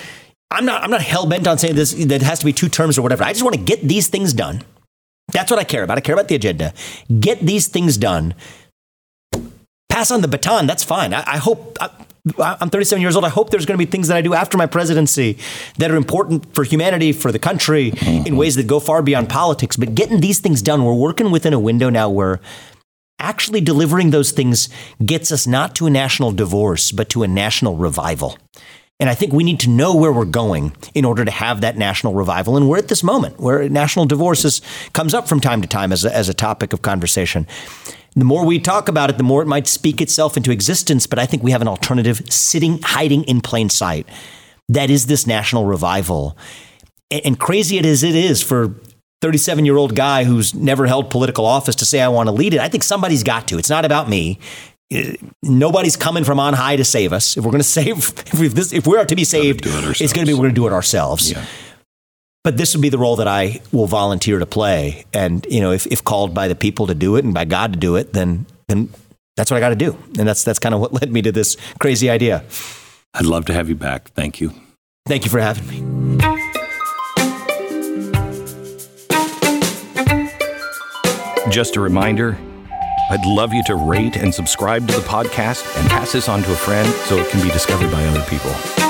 I'm not I'm not hell bent on saying this that has to be two terms or whatever. I just want to get these things done. That's what I care about. I care about the agenda. Get these things done. Pass on the baton. That's fine. I, I hope. I'm 37 years old. I hope there's going to be things that I do after my presidency that are important for humanity, for the country, mm-hmm. in ways that go far beyond politics. But getting these things done, we're working within a window now where actually delivering those things gets us not to a national divorce, but to a national revival. And I think we need to know where we're going in order to have that national revival. And we're at this moment where national divorce comes up from time to time as a, as a topic of conversation. The more we talk about it, the more it might speak itself into existence. But I think we have an alternative sitting, hiding in plain sight. That is this national revival. And crazy it as it is for 37 year old guy who's never held political office to say, I want to lead it. I think somebody's got to. It's not about me. Uh, nobody's coming from on high to save us. If we're going to save, if, this, if we are to be saved, it it's going to be we're going to do it ourselves. Yeah but this would be the role that I will volunteer to play. And you know, if, if called by the people to do it and by God to do it, then then that's what I got to do. And that's that's kind of what led me to this crazy idea. I'd love to have you back. Thank you. Thank you for having me. Just a reminder. I'd love you to rate and subscribe to the podcast and pass this on to a friend so it can be discovered by other people.